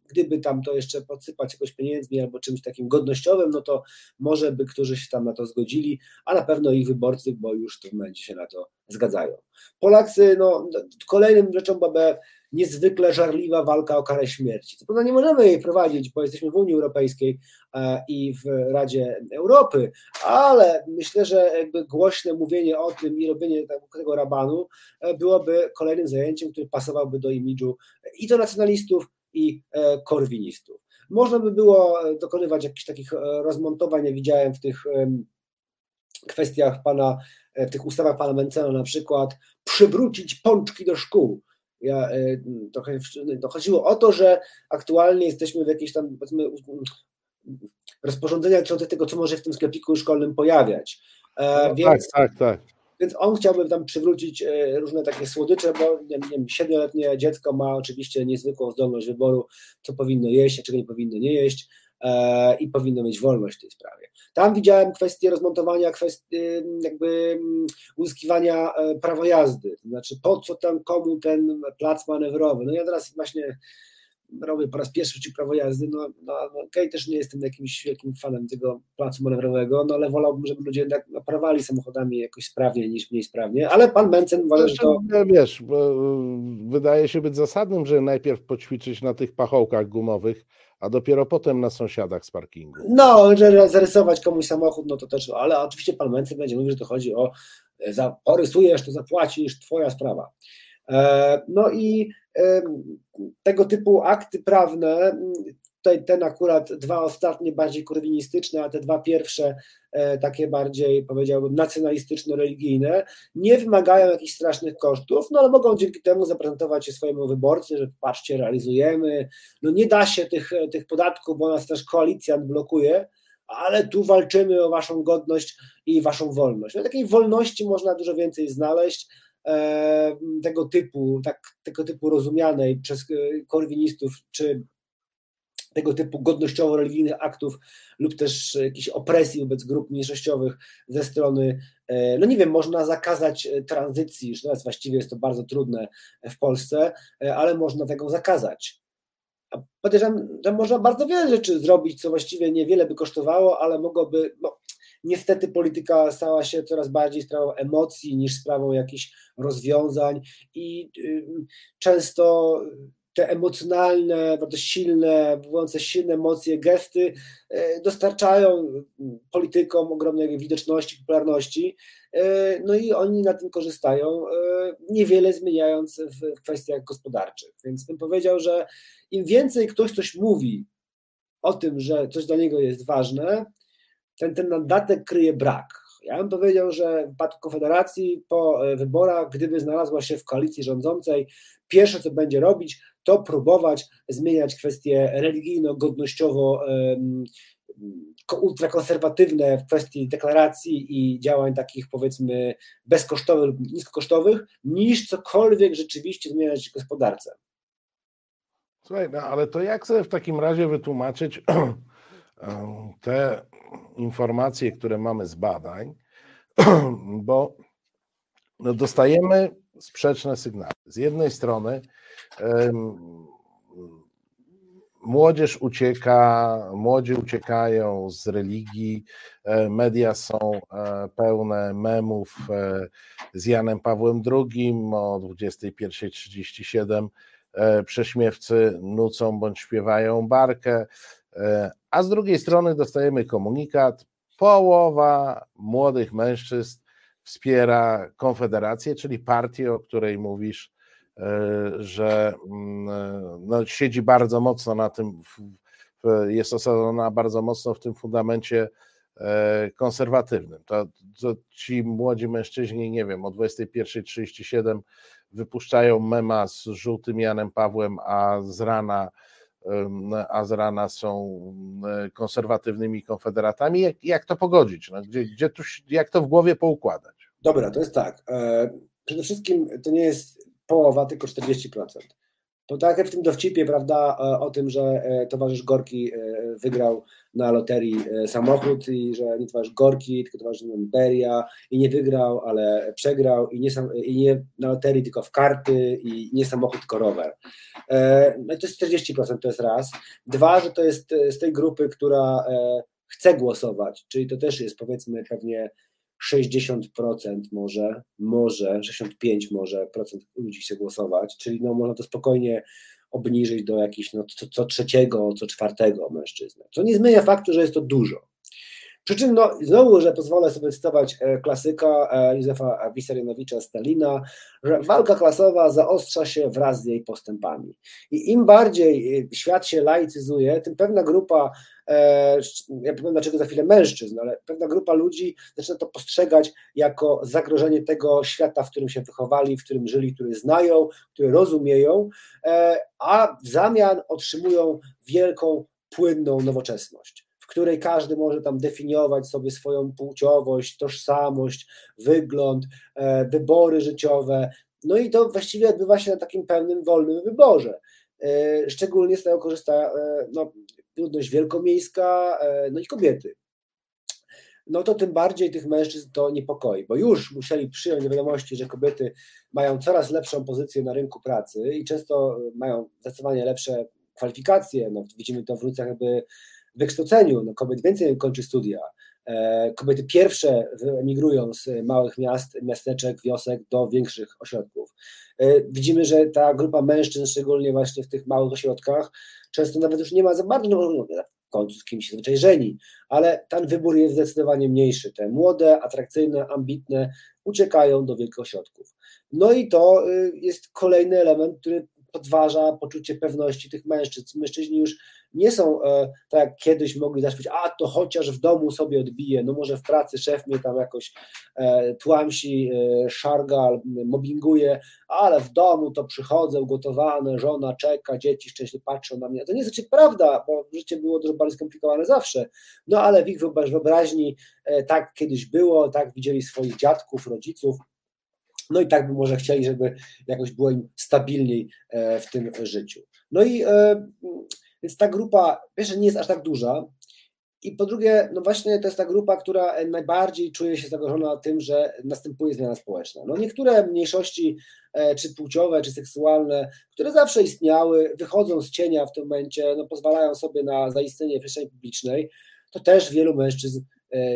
gdyby tam to jeszcze podsypać jakoś pieniędzmi albo czymś takim godnościowym, no to może by którzy się tam na to zgodzili, a na pewno ich wyborcy, bo już w tym momencie się na to zgadzają. Polacy, no kolejnym rzeczą byłaby niezwykle żarliwa walka o karę śmierci. Co prawda nie możemy jej prowadzić, bo jesteśmy w Unii Europejskiej e, i w Radzie Europy, ale myślę, że jakby głośne mówienie o tym i robienie tego rabanu e, byłoby kolejnym zajęciem, które pasowałby do imidżu i do nacjonalistów, i e, korwinistów. Można by było dokonywać jakichś takich rozmontowań, ja widziałem w tych kwestiach pana, w tych ustawach pana Mencena na przykład, przywrócić pączki do szkół ja, e, trochę chodziło o to, że aktualnie jesteśmy w jakiejś tam powiedzmy rozporządzenia dotyczące tego, co może w tym sklepiku szkolnym pojawiać. E, no, więc, tak, tak, tak. Więc on chciałby tam przywrócić e, różne takie słodycze, bo nie wiem, siedmioletnie dziecko ma oczywiście niezwykłą zdolność wyboru, co powinno jeść, a czego nie powinno nie jeść i powinno mieć wolność w tej sprawie. Tam widziałem kwestię rozmontowania, kwestii jakby uzyskiwania e, prawa jazdy, to znaczy po co tam komu ten plac manewrowy. No ja teraz właśnie robię po raz pierwszy ci prawo jazdy, no, no, no okej, okay, też nie jestem jakimś wielkim fanem tego placu manewrowego, no ale wolałbym, żeby ludzie jednak naprawali samochodami jakoś sprawniej niż mniej sprawnie, ale pan Mencen uważa, że to... Wiesz, wydaje się być zasadnym, że najpierw poćwiczyć na tych pachołkach gumowych, a dopiero potem na sąsiadach z parkingu. No, że zarysować komuś samochód, no to też, ale oczywiście pan Mencen będzie mówił, że to chodzi o e, za, porysujesz, to zapłacisz, twoja sprawa. E, no i e, tego typu akty prawne tutaj ten akurat dwa ostatnie bardziej korwinistyczne, a te dwa pierwsze e, takie bardziej powiedziałbym nacjonalistyczno-religijne, nie wymagają jakichś strasznych kosztów, no ale mogą dzięki temu zaprezentować się swojemu wyborcy, że patrzcie, realizujemy, no nie da się tych, tych podatków, bo nas też koalicjant blokuje, ale tu walczymy o waszą godność i waszą wolność. No, takiej wolności można dużo więcej znaleźć, tego typu, tak, tego typu rozumianej przez korwinistów czy tego typu godnościowo-religijnych aktów lub też jakiejś opresji wobec grup mniejszościowych ze strony, e, no nie wiem, można zakazać e, tranzycji, że teraz właściwie jest to bardzo trudne w Polsce, e, ale można tego zakazać. A podejrzewam, że można bardzo wiele rzeczy zrobić, co właściwie niewiele by kosztowało, ale mogłoby, no, niestety polityka stała się coraz bardziej sprawą emocji niż sprawą jakichś rozwiązań i często te emocjonalne, bardzo silne, wywołujące silne emocje, gesty e, dostarczają politykom ogromnej widoczności, popularności, e, no i oni na tym korzystają, niewiele zmieniając w kwestiach gospodarczych. Więc bym powiedział, że im więcej ktoś coś mówi o tym, że coś dla niego jest ważne, ten, ten nadatek kryje brak. Ja bym powiedział, że w przypadku Konfederacji po wyborach, gdyby znalazła się w koalicji rządzącej, pierwsze co będzie robić, to próbować zmieniać kwestie religijno-godnościowo ultrakonserwatywne w kwestii deklaracji i działań takich powiedzmy bezkosztowych lub niskokosztowych, niż cokolwiek rzeczywiście zmieniać w gospodarce. Słuchaj, no ale to jak sobie w takim razie wytłumaczyć te informacje, które mamy z badań, bo no dostajemy sprzeczne sygnały. Z jednej strony młodzież ucieka, młodzi uciekają z religii, e, media są e, pełne memów e, z Janem Pawłem II o 21.37 prześmiewcy nucą bądź śpiewają barkę, a z drugiej strony dostajemy komunikat, połowa młodych mężczyzn wspiera Konfederację, czyli partię, o której mówisz, e, że mm, e, no, siedzi bardzo mocno na tym, jest osadzona bardzo mocno w tym fundamencie e, konserwatywnym. To, to ci młodzi mężczyźni, nie wiem, o 21.37 wypuszczają mema z żółtym Janem Pawłem, a z rana a z rana są konserwatywnymi konfederatami. Jak, jak to pogodzić? No, gdzie, gdzie tu, jak to w głowie poukładać? Dobra, to jest tak. E, przede wszystkim to nie jest połowa, tylko 40%. To tak jak w tym dowcipie, prawda, e, o tym, że e, towarzysz Gorki wygrał na loterii samochód i że nie towarzysz Gorki, tylko towarzysz Beria i nie wygrał, ale przegrał i nie, i nie na loterii, tylko w karty i nie samochód, tylko rower. No to jest 40%, to jest raz. Dwa, że to jest z tej grupy, która chce głosować, czyli to też jest powiedzmy pewnie 60% może, może, 65 może procent ludzi chce głosować, czyli no można to spokojnie obniżyć do jakichś no, co, co trzeciego, co czwartego mężczyzny. Co nie zmienia faktu, że jest to dużo. Przy czym, no, znowu, że pozwolę sobie cytować e, klasyka e, Józefa Wissarionowicza Stalina, że walka klasowa zaostrza się wraz z jej postępami. I im bardziej e, świat się laicyzuje, tym pewna grupa, ja powiem dlaczego za chwilę mężczyzn, ale pewna grupa ludzi zaczyna to postrzegać jako zagrożenie tego świata, w którym się wychowali, w którym żyli, który znają, który rozumieją, a w zamian otrzymują wielką, płynną nowoczesność której każdy może tam definiować sobie swoją płciowość, tożsamość, wygląd, e, wybory życiowe. No i to właściwie odbywa się na takim pewnym wolnym wyborze. E, szczególnie z tego korzysta e, no, ludność wielkomiejska, no i kobiety. No to tym bardziej tych mężczyzn to niepokoi, bo już musieli przyjąć do wiadomości, że kobiety mają coraz lepszą pozycję na rynku pracy i często mają zdecydowanie lepsze kwalifikacje. No, widzimy to w różnicach jakby wykształceniu. No, kobiet więcej kończy studia. E, kobiety pierwsze emigrują z małych miast, miasteczek, wiosek do większych ośrodków. E, widzimy, że ta grupa mężczyzn, szczególnie właśnie w tych małych ośrodkach, często nawet już nie ma za bardzo, w końcu z kimś się zwyczaj żeni, ale ten wybór jest zdecydowanie mniejszy. Te młode, atrakcyjne, ambitne uciekają do wielkich ośrodków. No i to y, jest kolejny element, który podważa poczucie pewności tych mężczyzn. Mężczyźni już nie są e, tak jak kiedyś mogli zacząć, a to chociaż w domu sobie odbije, no może w pracy szef mnie tam jakoś e, tłamsi, e, szarga, mobbinguje, ale w domu to przychodzę ugotowane, żona czeka, dzieci szczęśliwie patrzą na mnie. To nie jest znaczy prawda, bo życie było dużo bardziej skomplikowane zawsze, no ale w ich wyobraźni tak kiedyś było, tak widzieli swoich dziadków, rodziców, no i tak by może chcieli, żeby jakoś było im stabilniej w tym życiu. No i więc ta grupa, pierwsze, nie jest aż tak duża, i po drugie, no właśnie to jest ta grupa, która najbardziej czuje się zagrożona tym, że następuje zmiana społeczna. No niektóre mniejszości, e, czy płciowe, czy seksualne, które zawsze istniały, wychodzą z cienia w tym momencie, no pozwalają sobie na zaistnienie w przestrzeni publicznej, to też wielu mężczyzn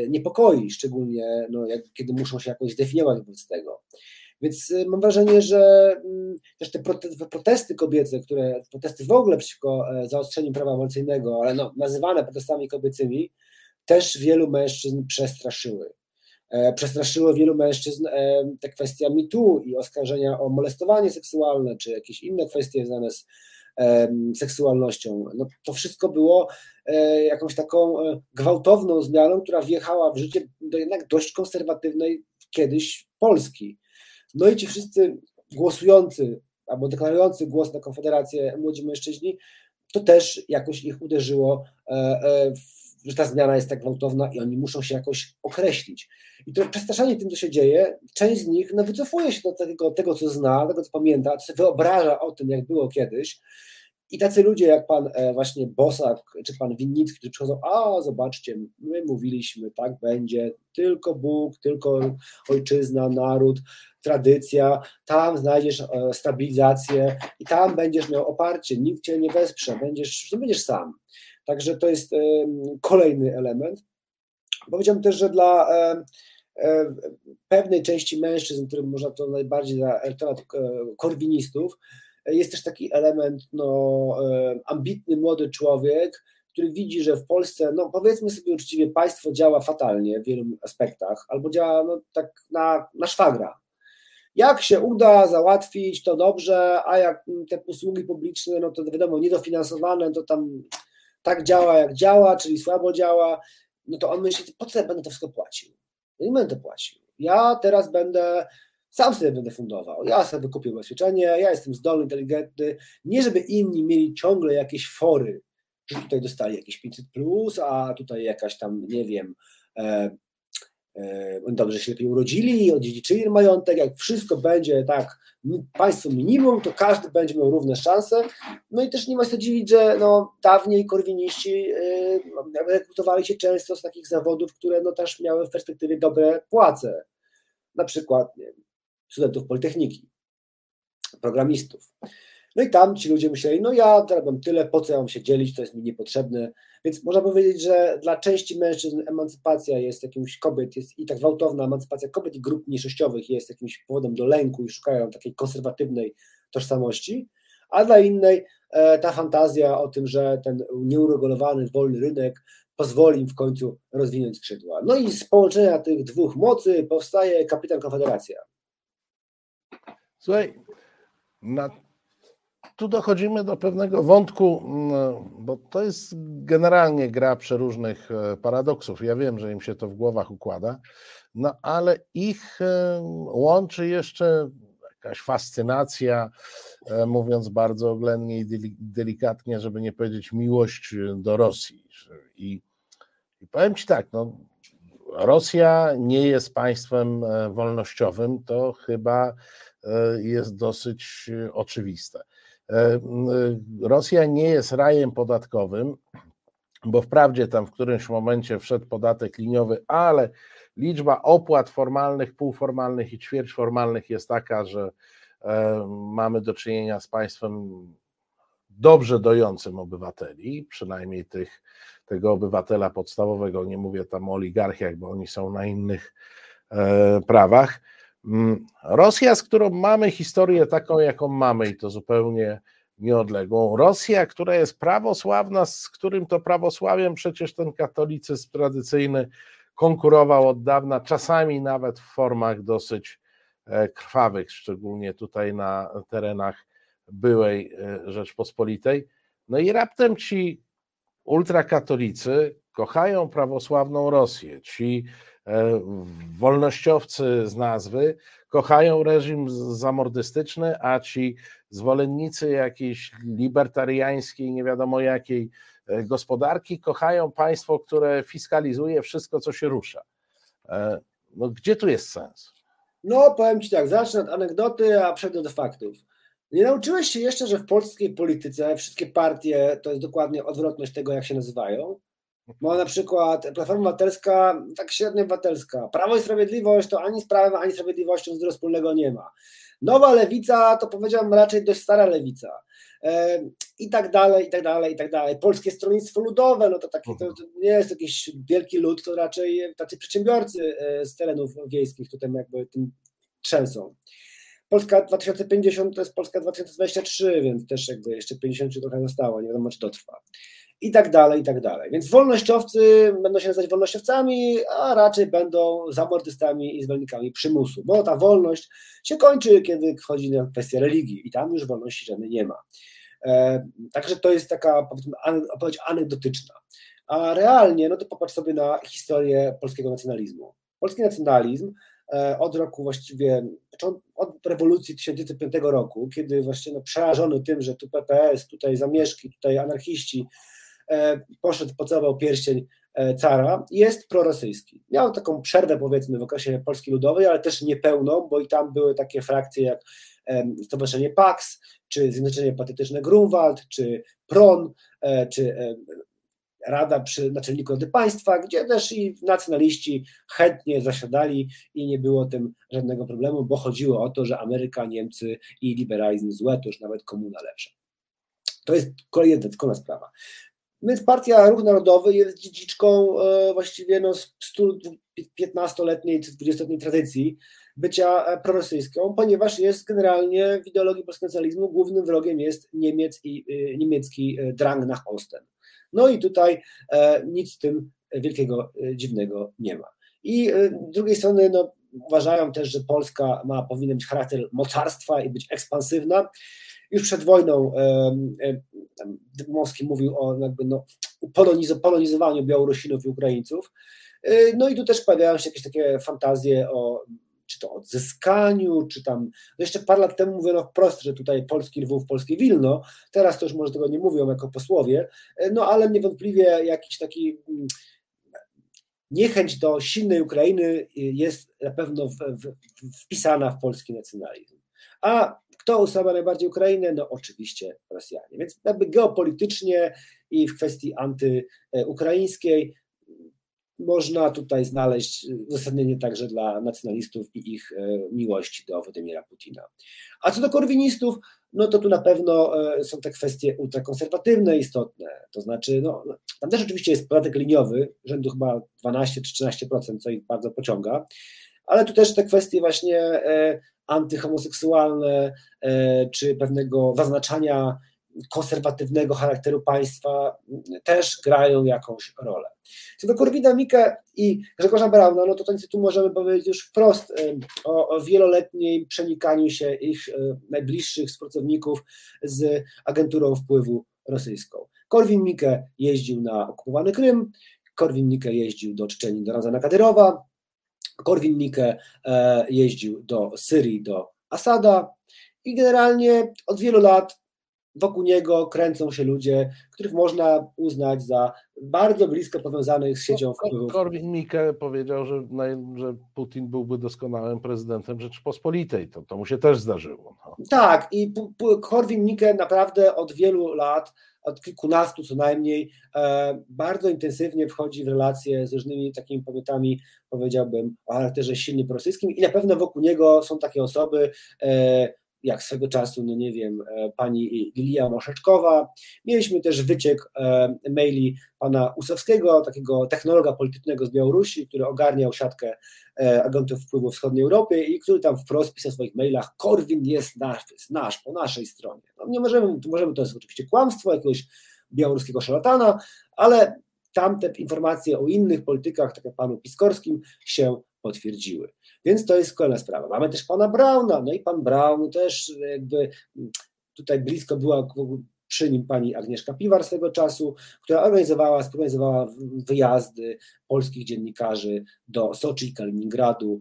niepokoi, szczególnie no, jak, kiedy muszą się jakoś zdefiniować wobec tego. Więc y, mam wrażenie, że mm, też te protesty kobiece, które, protesty w ogóle przeciwko e, zaostrzeniu prawa aborcyjnego, ale no, nazywane protestami kobiecymi, też wielu mężczyzn przestraszyły. E, przestraszyło wielu mężczyzn e, te kwestia mitu i oskarżenia o molestowanie seksualne, czy jakieś inne kwestie związane z seksualnością. No, to wszystko było jakąś taką gwałtowną zmianą, która wjechała w życie do jednak dość konserwatywnej kiedyś Polski. No i ci wszyscy głosujący albo deklarujący głos na Konfederację młodzi mężczyźni, to też jakoś ich uderzyło, e, e, że ta zmiana jest tak gwałtowna i oni muszą się jakoś określić. I to przestraszanie tym, co się dzieje, część z nich no, wycofuje się do tego, tego, co zna, tego, co pamięta, co sobie wyobraża o tym, jak było kiedyś, i tacy ludzie jak pan e, właśnie Bosak czy pan Winnicki, którzy przychodzą, a zobaczcie, my mówiliśmy, tak będzie, tylko Bóg, tylko ojczyzna, naród, tradycja, tam znajdziesz e, stabilizację i tam będziesz miał oparcie, nikt cię nie wesprze, będziesz, nie będziesz sam. Także to jest kolejny element. Powiedziałbym też, że dla e, pewnej części mężczyzn, którym można to najbardziej elektorat korwinistów, jest też taki element no, e, ambitny młody człowiek, który widzi, że w Polsce, no powiedzmy sobie uczciwie, państwo działa fatalnie w wielu aspektach, albo działa no, tak na, na szwagra. Jak się uda załatwić, to dobrze, a jak te usługi publiczne, no to wiadomo, niedofinansowane, to tam tak działa, jak działa, czyli słabo działa, no to on myśli, po co ja będę to wszystko płacił? Ja nie będę to płacił. Ja teraz będę sam sobie będę fundował. Ja sobie wykupię ubezpieczenie, ja jestem zdolny, inteligentny. Nie, żeby inni mieli ciągle jakieś fory, że tutaj dostali jakieś 500, plus, a tutaj jakaś tam, nie wiem, e, e, dobrze się lepiej urodzili, odziedziczyli majątek. Jak wszystko będzie tak, państwo minimum, to każdy będzie miał równe szanse. No i też nie ma się dziwić, że no, dawniej korwiniści e, rekrutowali się często z takich zawodów, które no, też miały w perspektywie dobre płace. Na przykład nie wiem, studentów Politechniki, programistów. No i tam ci ludzie myśleli, no ja zarabiam tyle, po co ja mam się dzielić, to jest mi niepotrzebne. Więc można powiedzieć, że dla części mężczyzn emancypacja jest jakimś kobiet, jest i tak gwałtowna emancypacja kobiet i grup mniejszościowych jest jakimś powodem do lęku i szukają takiej konserwatywnej tożsamości, a dla innej e, ta fantazja o tym, że ten nieuregulowany, wolny rynek pozwoli im w końcu rozwinąć skrzydła. No i z połączenia tych dwóch mocy powstaje kapitan Konfederacja. Słuchaj, na, tu dochodzimy do pewnego wątku, mm, bo to jest generalnie gra przeróżnych e, paradoksów. Ja wiem, że im się to w głowach układa, no ale ich e, łączy jeszcze jakaś fascynacja, e, mówiąc bardzo oględnie i delikatnie, żeby nie powiedzieć miłość do Rosji. I, i powiem Ci tak, no, Rosja nie jest państwem wolnościowym, to chyba jest dosyć e, oczywiste. E, Rosja nie jest rajem podatkowym, bo wprawdzie tam w którymś momencie wszedł podatek liniowy, ale liczba opłat formalnych, półformalnych i ćwierćformalnych jest taka, że mamy do czynienia z państwem dobrze dojącym obywateli, przynajmniej tych, tego obywatela podstawowego, nie mówię tam o oligarchiach, bo oni są na innych prawach. Mm, Rosja, z którą mamy historię taką, jaką mamy i to zupełnie nieodległą. Rosja, która jest prawosławna, z którym to prawosławiem przecież ten katolicyzm tradycyjny konkurował od dawna, czasami nawet w formach dosyć e, krwawych, szczególnie tutaj na terenach byłej e, Rzeczpospolitej. No i raptem ci ultrakatolicy kochają prawosławną Rosję. Ci wolnościowcy z nazwy kochają reżim zamordystyczny, a ci zwolennicy jakiejś libertariańskiej, nie wiadomo jakiej e, gospodarki, kochają państwo, które fiskalizuje wszystko, co się rusza. E, no, gdzie tu jest sens? No, powiem Ci tak, zacznę od anegdoty, a przejdę do faktów. Nie nauczyłeś się jeszcze, że w polskiej polityce wszystkie partie to jest dokładnie odwrotność tego, jak się nazywają? Bo na przykład Platforma Obywatelska, tak średnio obywatelska, Prawo i Sprawiedliwość to ani z prawem, ani sprawiedliwością z wspólnego nie ma. Nowa lewica to powiedziałbym raczej dość stara lewica. E, I tak dalej, i tak dalej, i tak dalej. Polskie Stronnictwo Ludowe, no to, taki, to, to nie jest jakiś wielki lud, to raczej tacy przedsiębiorcy e, z terenów wiejskich tutaj jakby tym trzęsą. Polska 2050 to jest Polska 2023, więc też jakby jeszcze 50 trochę zostało, nie wiadomo czy to trwa. I tak dalej, i tak dalej. Więc wolnościowcy będą się nazywać wolnościowcami, a raczej będą zamordystami i zwolennikami przymusu, bo ta wolność się kończy, kiedy wchodzi na kwestię religii i tam już wolności żadnej nie ma. E, także to jest taka odpowiedź anegdotyczna. A realnie, no to popatrz sobie na historię polskiego nacjonalizmu. Polski nacjonalizm E, od roku właściwie, od rewolucji 1905 roku, kiedy właśnie no, przerażony tym, że tu PPS, tutaj zamieszki, tutaj anarchiści, poszedł, pocałował pierścień e, cara, jest prorosyjski. Miał taką przerwę powiedzmy w okresie Polski Ludowej, ale też niepełną, bo i tam były takie frakcje jak Stowarzyszenie PAX, czy Zjednoczenie Patetyczne Grunwald, czy PRON, czy Rada przy Naczelniku Rady Państwa, gdzie też i nacjonaliści chętnie zasiadali i nie było tym żadnego problemu, bo chodziło o to, że Ameryka, Niemcy i liberalizm złe, to już nawet komuna lepsza. To jest kolejna dodatkowa sprawa. Więc Partia Ruch Narodowy jest dziedziczką e, właściwie no, 115-letniej czy 20-letniej tradycji bycia e, prorosyjską, ponieważ jest generalnie w ideologii polskiego nacjonalizmu głównym wrogiem jest Niemiec i e, niemiecki drang nach Osten. No i tutaj nic z tym wielkiego, dziwnego nie ma. I z drugiej strony no, uważają też, że Polska ma, powinna mieć charakter mocarstwa i być ekspansywna. Już przed wojną Dmowski mówił o jakby no, poloniz polonizowaniu Białorusinów i Ukraińców. No i tu też pojawiają się jakieś takie fantazje o czy to odzyskaniu, czy tam, no jeszcze parę lat temu mówiono wprost, że tutaj polski Lwów, polskie Wilno, teraz to już może tego nie mówią jako posłowie, e, no ale niewątpliwie jakiś taki mm, niechęć do silnej Ukrainy y, jest na pewno w, w, wpisana w polski nacjonalizm. A kto usłabia najbardziej Ukrainę? No oczywiście Rosjanie. Więc jakby geopolitycznie i w kwestii antyukraińskiej można tutaj znaleźć uzasadnienie także dla nacjonalistów i ich e, miłości do Władimira Putina. A co do korwinistów, no to tu na pewno e, są te kwestie ultrakonserwatywne istotne, to znaczy, no, tam też oczywiście jest podatek liniowy, rzędu chyba 12 czy 13%, co ich bardzo pociąga, ale tu też te kwestie właśnie e, antyhomoseksualne, czy pewnego zaznaczania konserwatywnego charakteru państwa też grają jakąś rolę. Co do Korwina Mikke i Grzegorza Brauna, no to, tu możemy powiedzieć już wprost o, o wieloletnim przenikaniu się ich najbliższych współpracowników z agenturą wpływu rosyjską. Korwin Mikke jeździł na okupowany Krym, Korwin Mikke jeździł do Czeczeni, do Razana Kadyrowa, Korwin Mikke e, jeździł do Syrii, do Asada i generalnie od wielu lat wokół niego kręcą się ludzie, których można uznać za bardzo blisko powiązanych z siecią wpływów. Korwin Mikke powiedział, że, że Putin byłby doskonałym prezydentem Rzeczypospolitej. To, to mu się też zdarzyło. No. Tak, i Korwin Mikke naprawdę od wielu lat, od kilkunastu co najmniej, e, bardzo intensywnie wchodzi w relacje z różnymi takimi powiatami, powiedziałbym, o charakterze silnie prorosyjskim i na pewno wokół niego są takie osoby, e, jak swego czasu, no nie wiem, e, pani Lilia Moszeczkowa. Mieliśmy też wyciek e, maili pana Usowskiego, takiego technologa politycznego z Białorusi, który ogarniał siatkę e, agentów wpływu wschodniej Europie i który tam wprost pisał w swoich mailach, Korwin jest nasz, jest nasz, po naszej stronie. No nie możemy, możemy, to jest oczywiście kłamstwo jakiegoś białoruskiego szarlatana, ale tamte informacje o innych politykach, tak jak panu Piskorskim, się potwierdziły. Więc to jest kolejna sprawa. Mamy też pana Brauna, no i pan Braun też jakby tutaj blisko była przy nim pani Agnieszka Piwar swego czasu, która organizowała, zorganizowała wyjazdy polskich dziennikarzy do Soczi, Kaliningradu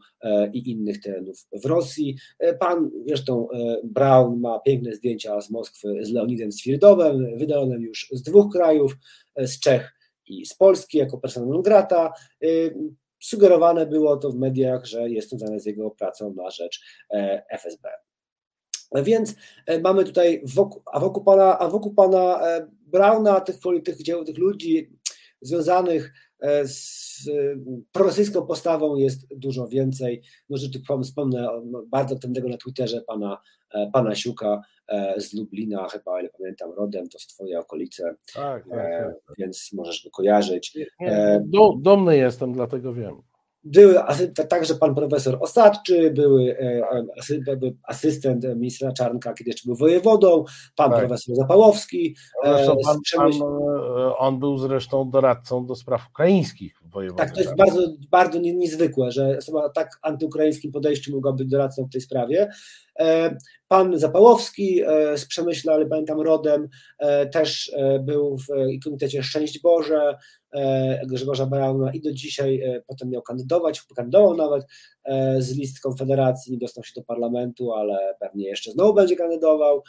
i innych terenów w Rosji. Pan zresztą Braun ma piękne zdjęcia z Moskwy z Leonidem Swirdowem, wydalonym już z dwóch krajów, z Czech i z Polski jako persona non grata. Sugerowane było to w mediach, że jest związane z jego pracą na rzecz FSB. Więc e, mamy tutaj, wokół, a, wokół pana, a wokół pana e, Brauna, tych, tych, tych ludzi związanych e, z prorosyjską postawą jest dużo więcej. Może tu wspomnę no, bardzo aktywnego na Twitterze pana, pana Siuka z Lublina, chyba, ale pamiętam, rodem, to z twojej okolice, tak, tak, tak. więc możesz go kojarzyć. Nie, dumny jestem, dlatego wiem. Były także pan profesor Osadczy, były e, asystent ministra Czarnka, kiedy jeszcze był wojewodą, pan tak. profesor Zapałowski. Zresztą pan, pan, e, on był zresztą doradcą do spraw ukraińskich Tak, to jest bardzo, bardzo niezwykłe, że osoba o tak antyukraińskim podejściu mogła być doradcą w tej sprawie. E, pan Zapałowski z Przemyśla, ale pamiętam rodem, też był w Komitecie Szczęść Boże, E, Grzegorza Brauna i do dzisiaj e, potem miał kandydować, kandydował nawet e, z list Konfederacji, nie dostał się do parlamentu, ale pewnie jeszcze znowu będzie kandydował.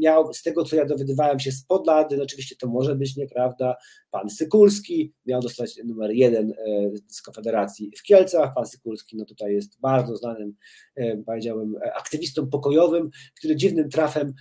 Miał, z tego co ja dowiadywałem się z Podlady, oczywiście to może być nieprawda, pan Sykulski miał dostać numer jeden z Konfederacji w Kielcach, pan Sykulski no tutaj jest bardzo znanym, powiedziałbym, aktywistą pokojowym, który dziwnym trafem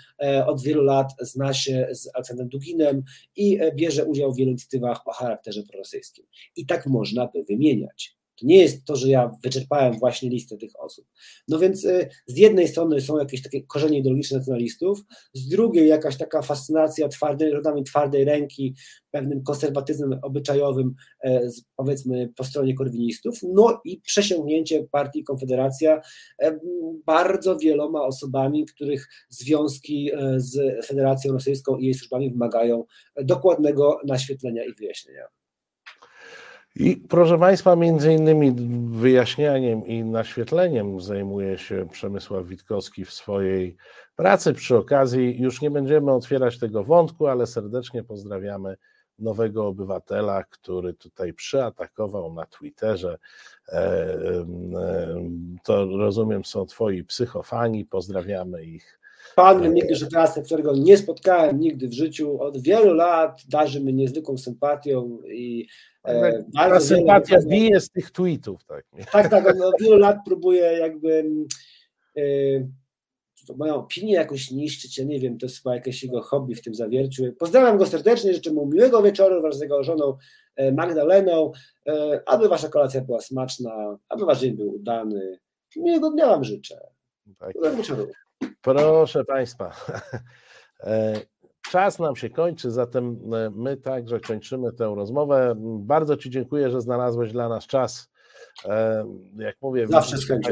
od wielu lat zna się z Aleksandrem Duginem i bierze udział w wielu inicjatywach o charakterze prorosyjskim. I tak można by wymieniać. To nie jest to, że ja wyczerpałem właśnie listę tych osób. No więc y, z jednej strony są jakieś takie korzenie ideologiczne nacjonalistów, z drugiej jakaś taka fascynacja twardej, rodami twardej ręki, pewnym konserwatyzmem obyczajowym, e, powiedzmy po stronie korwinistów, no i przesiągnięcie partii Konfederacja e, bardzo wieloma osobami, których związki e, z Federacją Rosyjską i jej służbami wymagają dokładnego naświetlenia i wyjaśnienia. I proszę Państwa, między innymi wyjaśnianiem i naświetleniem zajmuje się Przemysław Witkowski w swojej pracy. Przy okazji już nie będziemy otwierać tego wątku, ale serdecznie pozdrawiamy nowego obywatela, który tutaj przyatakował na Twitterze. E, e, to rozumiem, są twoi psychofani, pozdrawiamy ich. Pan Remigiusz Żeglasy, którego nie spotkałem nigdy w życiu, od wielu lat darzy mnie niezwykłą sympatią i E, Ta sympatia wiele, bije z tych tweetów. Tak, tak, tak on od wielu lat próbuje jakby e, moją opinię jakoś niszczyć, ja nie wiem, to jest chyba jakieś jego hobby w tym zawierciu. Pozdrawiam go serdecznie, życzę mu miłego wieczoru wraz z jego żoną e, Magdaleną, e, aby wasza kolacja była smaczna, aby wasz dzień był udany. Miłego dnia wam życzę. Tak. Proszę Państwa, e, Czas nam się kończy, zatem e, my także kończymy tę rozmowę. Bardzo Ci dziękuję, że znalazłeś dla nas czas. E, jak mówię, zawsze chęcią.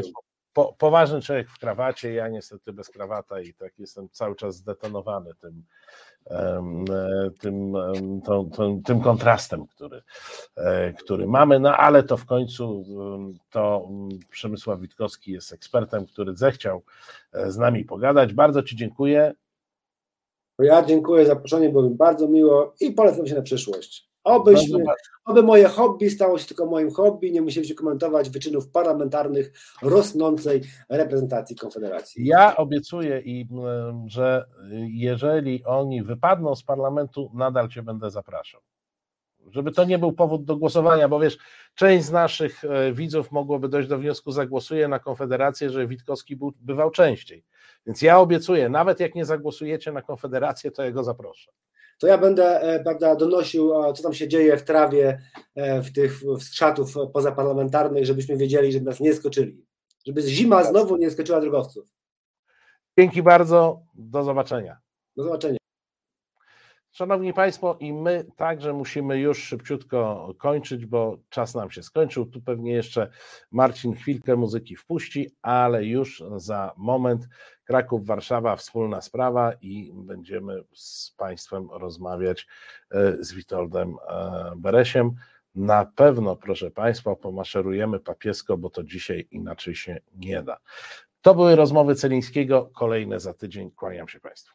Po, poważny człowiek w krawacie, ja niestety bez krawata i tak jestem cały czas zdetonowany tym, e, tym, tą, tą, tym kontrastem, który, który mamy, no ale to w końcu to Przemysław Witkowski jest ekspertem, który zechciał z nami pogadać. Bardzo Ci dziękuję. Ja dziękuję za zaproszenie, było mi bardzo miło i polecam się na przyszłość. Obyśmy, oby moje hobby stało się tylko moim hobby, nie musieliście komentować wyczynów parlamentarnych rosnącej reprezentacji Konfederacji. Ja obiecuję, i, że jeżeli oni wypadną z parlamentu, nadal Cię będę zapraszał. Żeby to nie był powód do głosowania, bo wiesz, część z naszych e, widzów mogłoby dojść do wniosku, zagłosuje na Konfederację, że Witkowski był, bywał częściej. Więc ja obiecuję, nawet jak nie zagłosujecie na Konfederację, to ja go zaproszę. To ja będę e, prawda, donosił, co tam się dzieje w trawie, e, w tych szatów pozaparlamentarnych, żebyśmy wiedzieli, żeby nas nie skoczyli. Żeby zima znowu nie skoczyła drogowców. Dzięki bardzo. Do zobaczenia. Do zobaczenia. Szanowni Państwo, i my także musimy już szybciutko kończyć, bo czas nam się skończył. Tu pewnie jeszcze Marcin chwilkę muzyki wpuści, ale już za moment Kraków, Warszawa, wspólna sprawa i będziemy z Państwem rozmawiać e, z Witoldem e, Beresiem. Na pewno, proszę Państwa, pomaszerujemy papiesko, bo to dzisiaj inaczej się nie da. To były rozmowy Celińskiego, kolejne za tydzień. Kłaniam się Państwu.